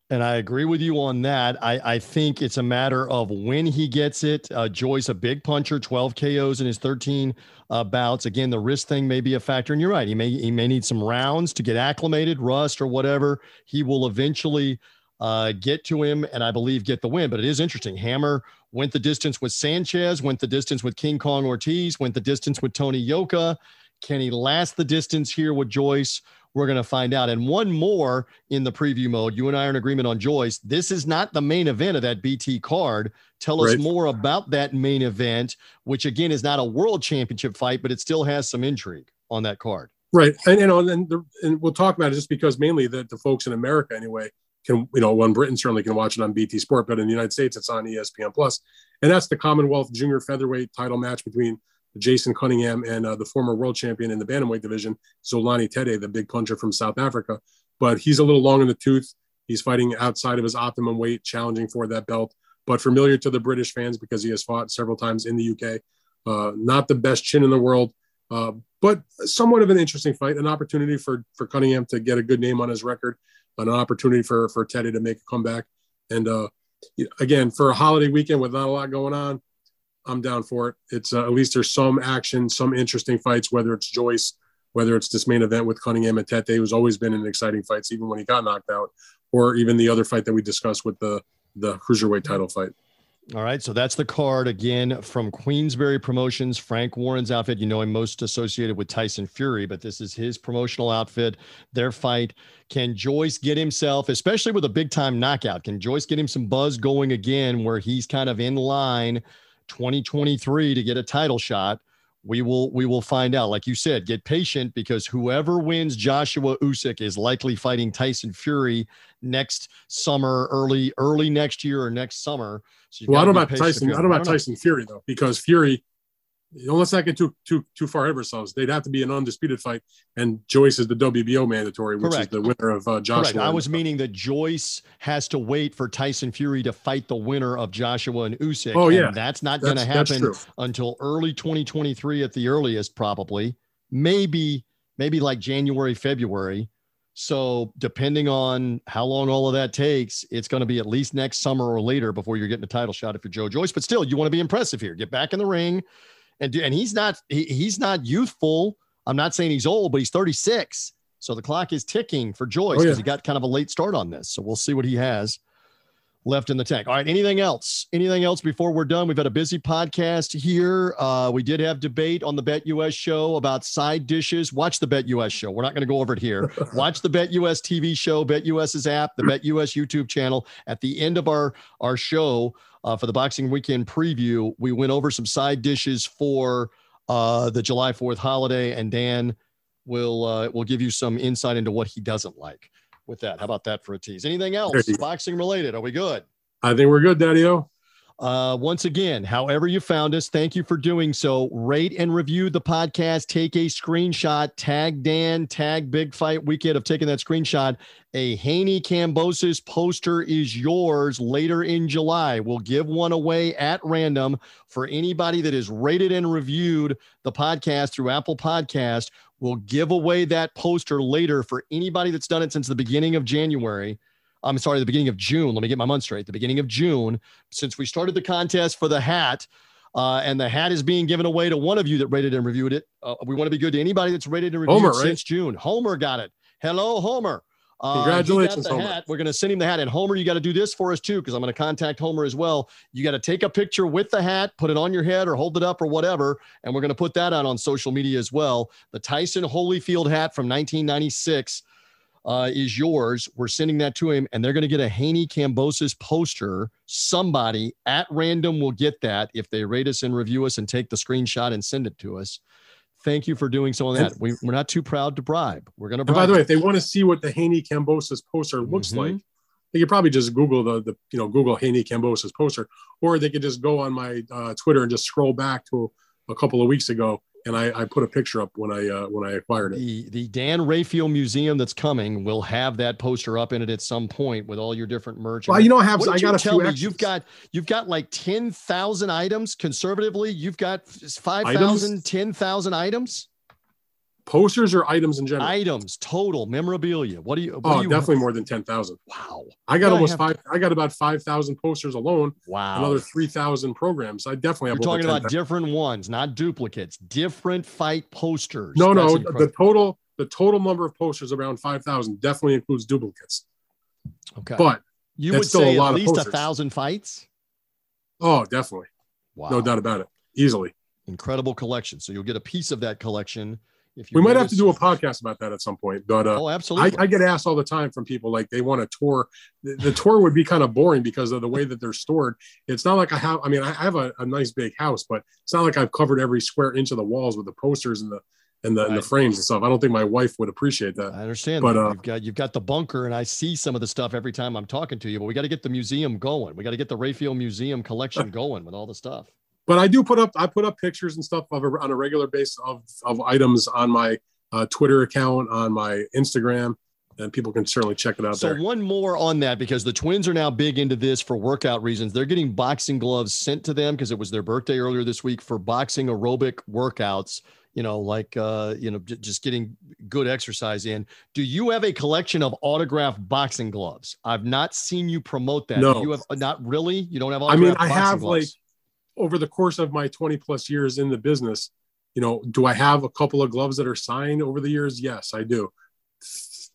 And I agree with you on that. I, I think it's a matter of when he gets it. Uh, Joyce, a big puncher, 12 KOs in his 13 uh, bouts. Again, the wrist thing may be a factor, and you're right. He may he may need some rounds to get acclimated, rust or whatever. He will eventually uh, get to him, and I believe get the win. But it is interesting. Hammer went the distance with Sanchez, went the distance with King Kong Ortiz, went the distance with Tony Yoka. Can he last the distance here with Joyce? We're going to find out. And one more in the preview mode. You and I are in agreement on Joyce. This is not the main event of that BT card. Tell us right. more about that main event, which again is not a world championship fight, but it still has some intrigue on that card. Right. And, you know, and, the, and we'll talk about it just because mainly the, the folks in America, anyway, can, you know, one Britain certainly can watch it on BT Sport, but in the United States, it's on ESPN Plus. And that's the Commonwealth Junior Featherweight title match between Jason Cunningham and uh, the former world champion in the bantamweight division, Zolani Tete, the big puncher from South Africa. But he's a little long in the tooth. He's fighting outside of his optimum weight, challenging for that belt, but familiar to the British fans because he has fought several times in the UK. Uh, not the best chin in the world, uh, but somewhat of an interesting fight, an opportunity for for Cunningham to get a good name on his record, an opportunity for for Tete to make a comeback. And uh, again, for a holiday weekend with not a lot going on, I'm down for it. It's uh, at least there's some action, some interesting fights, whether it's Joyce, whether it's this main event with Cunningham and Tete, who's always been in exciting fights, even when he got knocked out, or even the other fight that we discussed with the the cruiserweight title fight. All right, so that's the card again from Queensberry Promotions, Frank Warren's outfit. You know him most associated with Tyson Fury, but this is his promotional outfit. Their fight. Can Joyce get himself, especially with a big time knockout? Can Joyce get him some buzz going again, where he's kind of in line 2023 to get a title shot we will we will find out. Like you said get patient because whoever wins Joshua Usyk is likely fighting Tyson Fury next summer early early next year or next summer. So well I don't know about Tyson I don't know. About Tyson Fury though because Fury Don't let's not get too too too far ahead of ourselves. They'd have to be an undisputed fight, and Joyce is the WBO mandatory, which Correct. is the winner of uh, Joshua. Correct. I was meaning that Joyce has to wait for Tyson Fury to fight the winner of Joshua and Usyk. Oh, yeah. and that's not going to happen until early 2023 at the earliest, probably. Maybe maybe like January, February. So depending on how long all of that takes, it's going to be at least next summer or later before you're getting a title shot if you're Joe Joyce. But still, you want to be impressive here. Get back in the ring, and and he's not he, he's not youthful. I'm not saying he's old, but he's 36. So the clock is ticking for Joyce Oh, because yeah. he got kind of a late start on this. So we'll see what he has left in the tank. All right. Anything else? Anything else before we're done? We've had a busy podcast here. Uh, we did have debate on the BetUS show about side dishes. Watch the BetUS show. We're not going to go over it here. Watch the BetUS TV show, BetUS's app, the BetUS YouTube channel. At the end of our our show uh, for the Boxing Weekend preview, we went over some side dishes for uh, the July Fourth holiday, and Dan will uh, will give you some insight into what he doesn't like. With that, how about that for a tease? Anything else There you go. boxing related? Are we good? I think we're good, Daddy O. Uh, once again, however you found us, thank you for doing so. Rate and review the podcast. Take a screenshot. Tag Dan. Tag Big Fight Weekend of taking that screenshot. A Haney Kambosos poster is yours later in July. We'll give one away at random for anybody that has rated and reviewed the podcast through Apple Podcast. We'll give away that poster later for anybody that's done it since the beginning of January. I'm sorry, the beginning of June. Let me get my month straight. The beginning of June, since we started the contest for the hat, uh, and the hat is being given away to one of you that rated and reviewed it. Uh, we want to be good to anybody that's rated and reviewed Homer, it right? since June. Homer got it. Hello, Homer. Uh, Congratulations, Homer. hat. We're going to send him the hat. And Homer, you got to do this for us too, because I'm going to contact Homer as well. You got to take a picture with the hat, put it on your head or hold it up or whatever. And we're going to put that out on social media as well. The Tyson Holyfield hat from 1996 uh, is yours. We're sending that to him, and they're going to get a Haney Kambosos poster. Somebody at random will get that if they rate us and review us and take the screenshot and send it to us. Thank you for doing so on that. We, we're not too proud to bribe. We're going to bribe. by the way, if they want to see what the Haney Kambosos poster looks Mhm. like, they could probably just Google the, the you know Google Haney Kambosos poster, or they could just go on my uh, Twitter and just scroll back to a couple of weeks ago, and I, I put a picture up when I uh, when I acquired it. the the Dan Rafael Museum that's coming will have that poster up in it at some point with all your different merch. Well, you know, I have I got a few. me? extras. You've got you've got like ten thousand items conservatively. You've got five thousand, ten thousand items. Posters or items in general. Items total memorabilia. What do you? What oh, do you definitely more than ten thousand. Wow! I got Yeah, I almost have- five. I got about five thousand posters alone. Wow! Another three thousand programs. I definitely You're have. over talking about 10,000. different ones, not duplicates. Different fight posters. No, That's no. incredible. The total the total number of posters around five thousand definitely includes duplicates. okay. But you would say at least a thousand fights. oh, definitely, Wow! no doubt about it. Easily. Incredible collection. So you'll get a piece of that collection. If you We might have to do a podcast about that at some point. But uh, Oh, I, absolutely. I get asked all the time from people like they want a tour. The, the tour would be kind of boring because of the way that they're stored. It's not like I have. I mean, I have a, a nice big house, but it's not like I've covered every square inch of the walls with the posters and the and the, and the frames and stuff. I don't think my wife would appreciate that. I understand. But, uh, you've got you've got the bunker, and I see some of the stuff every time I'm talking to you. But we got to get the museum going. We got to get the Rafael Museum collection going with all the stuff. But I do put up I put up pictures and stuff of a, on a regular basis of of items on my uh, Twitter account, on my Instagram, and people can certainly check it out So there. one more on that because the twins are now big into this for workout reasons. They're getting boxing gloves sent to them because it was their birthday earlier this week for boxing aerobic workouts. You know, like uh, you know, j- just getting good exercise in. Do you have a collection of autographed boxing gloves? I've not seen you promote that. No. You have not really. You don't have. I mean, I have, gloves? Over the course of my 20 plus years in the business, you know, do I have a couple of gloves that are signed over the years? Yes, I do.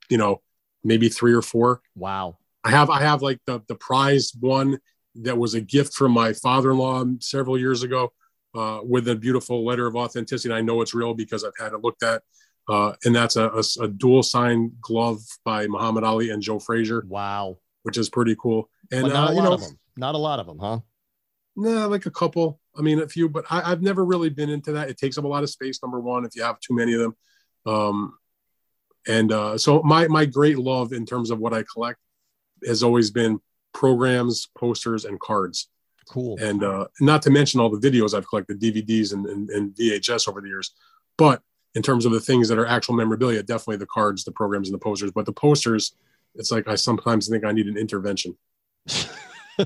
You know, maybe three or four. Wow. I have I have like the the prize one that was a gift from my father-in-law several years ago uh, with a beautiful letter of authenticity. I know it's real because I've had it looked at. Uh, and that's a, a, a dual signed glove by Muhammad Ali and Joe Frazier, Wow. which is pretty cool. And not uh, a you lot know, of them. Not a lot of them, huh? Nah, like a couple. I mean, a few, but I, I've never really been into that. It takes up a lot of space. Number one, if you have too many of them, um, and uh, so my my great love in terms of what I collect has always been programs, posters, and cards. Cool. And uh, not to mention all the videos I've collected, DVDs and, and, and VHS over the years. But in terms of the things that are actual memorabilia, definitely the cards, the programs, and the posters. But the posters, it's like I sometimes think I need an intervention.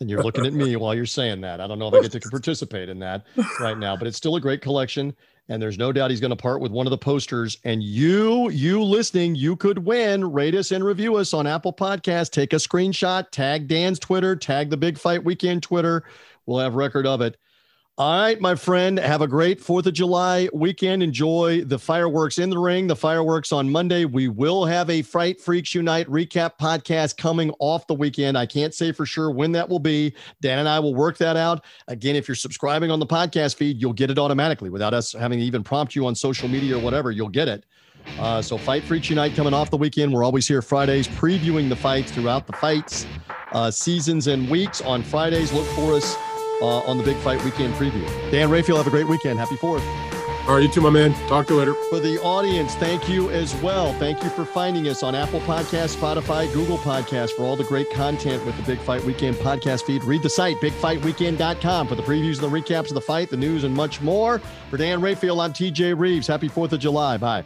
and you're looking at me while you're saying that. I don't know if I get to participate in that right now, but it's still a great collection. And there's no doubt he's going to part with one of the posters. And you, you listening, you could win. Rate us and review us on Apple Podcast. Take a screenshot, tag Dan's Twitter, tag the Big Fight Weekend Twitter. We'll have record of it. All right, my friend, have a great 4th of July weekend. Enjoy the fireworks in the ring, the fireworks on Monday. We will have a Fight Freaks Unite recap podcast coming off the weekend. I can't say for sure when that will be. Dan and I will work that out. Again, if you're subscribing on the podcast feed, you'll get it automatically without us having to even prompt you on social media or whatever. You'll get it. Uh, so, Fight Freaks Unite coming off the weekend. We're always here Fridays previewing the fights throughout the fights, uh, seasons, and weeks. On Fridays, look for us uh, on the Big Fight Weekend preview. Dan Rafael, have a great weekend. Happy 4th. All right, you too, my man. Talk to you later. For the audience, thank you as well. Thank you for finding us on Apple Podcast, Spotify, Google Podcast for all the great content with the Big Fight Weekend podcast feed. Read the site, bigfightweekend.com for the previews and the recaps of the fight, the news, and much more. For Dan Rafael, I'm TJ Reeves. Happy 4th of July. Bye.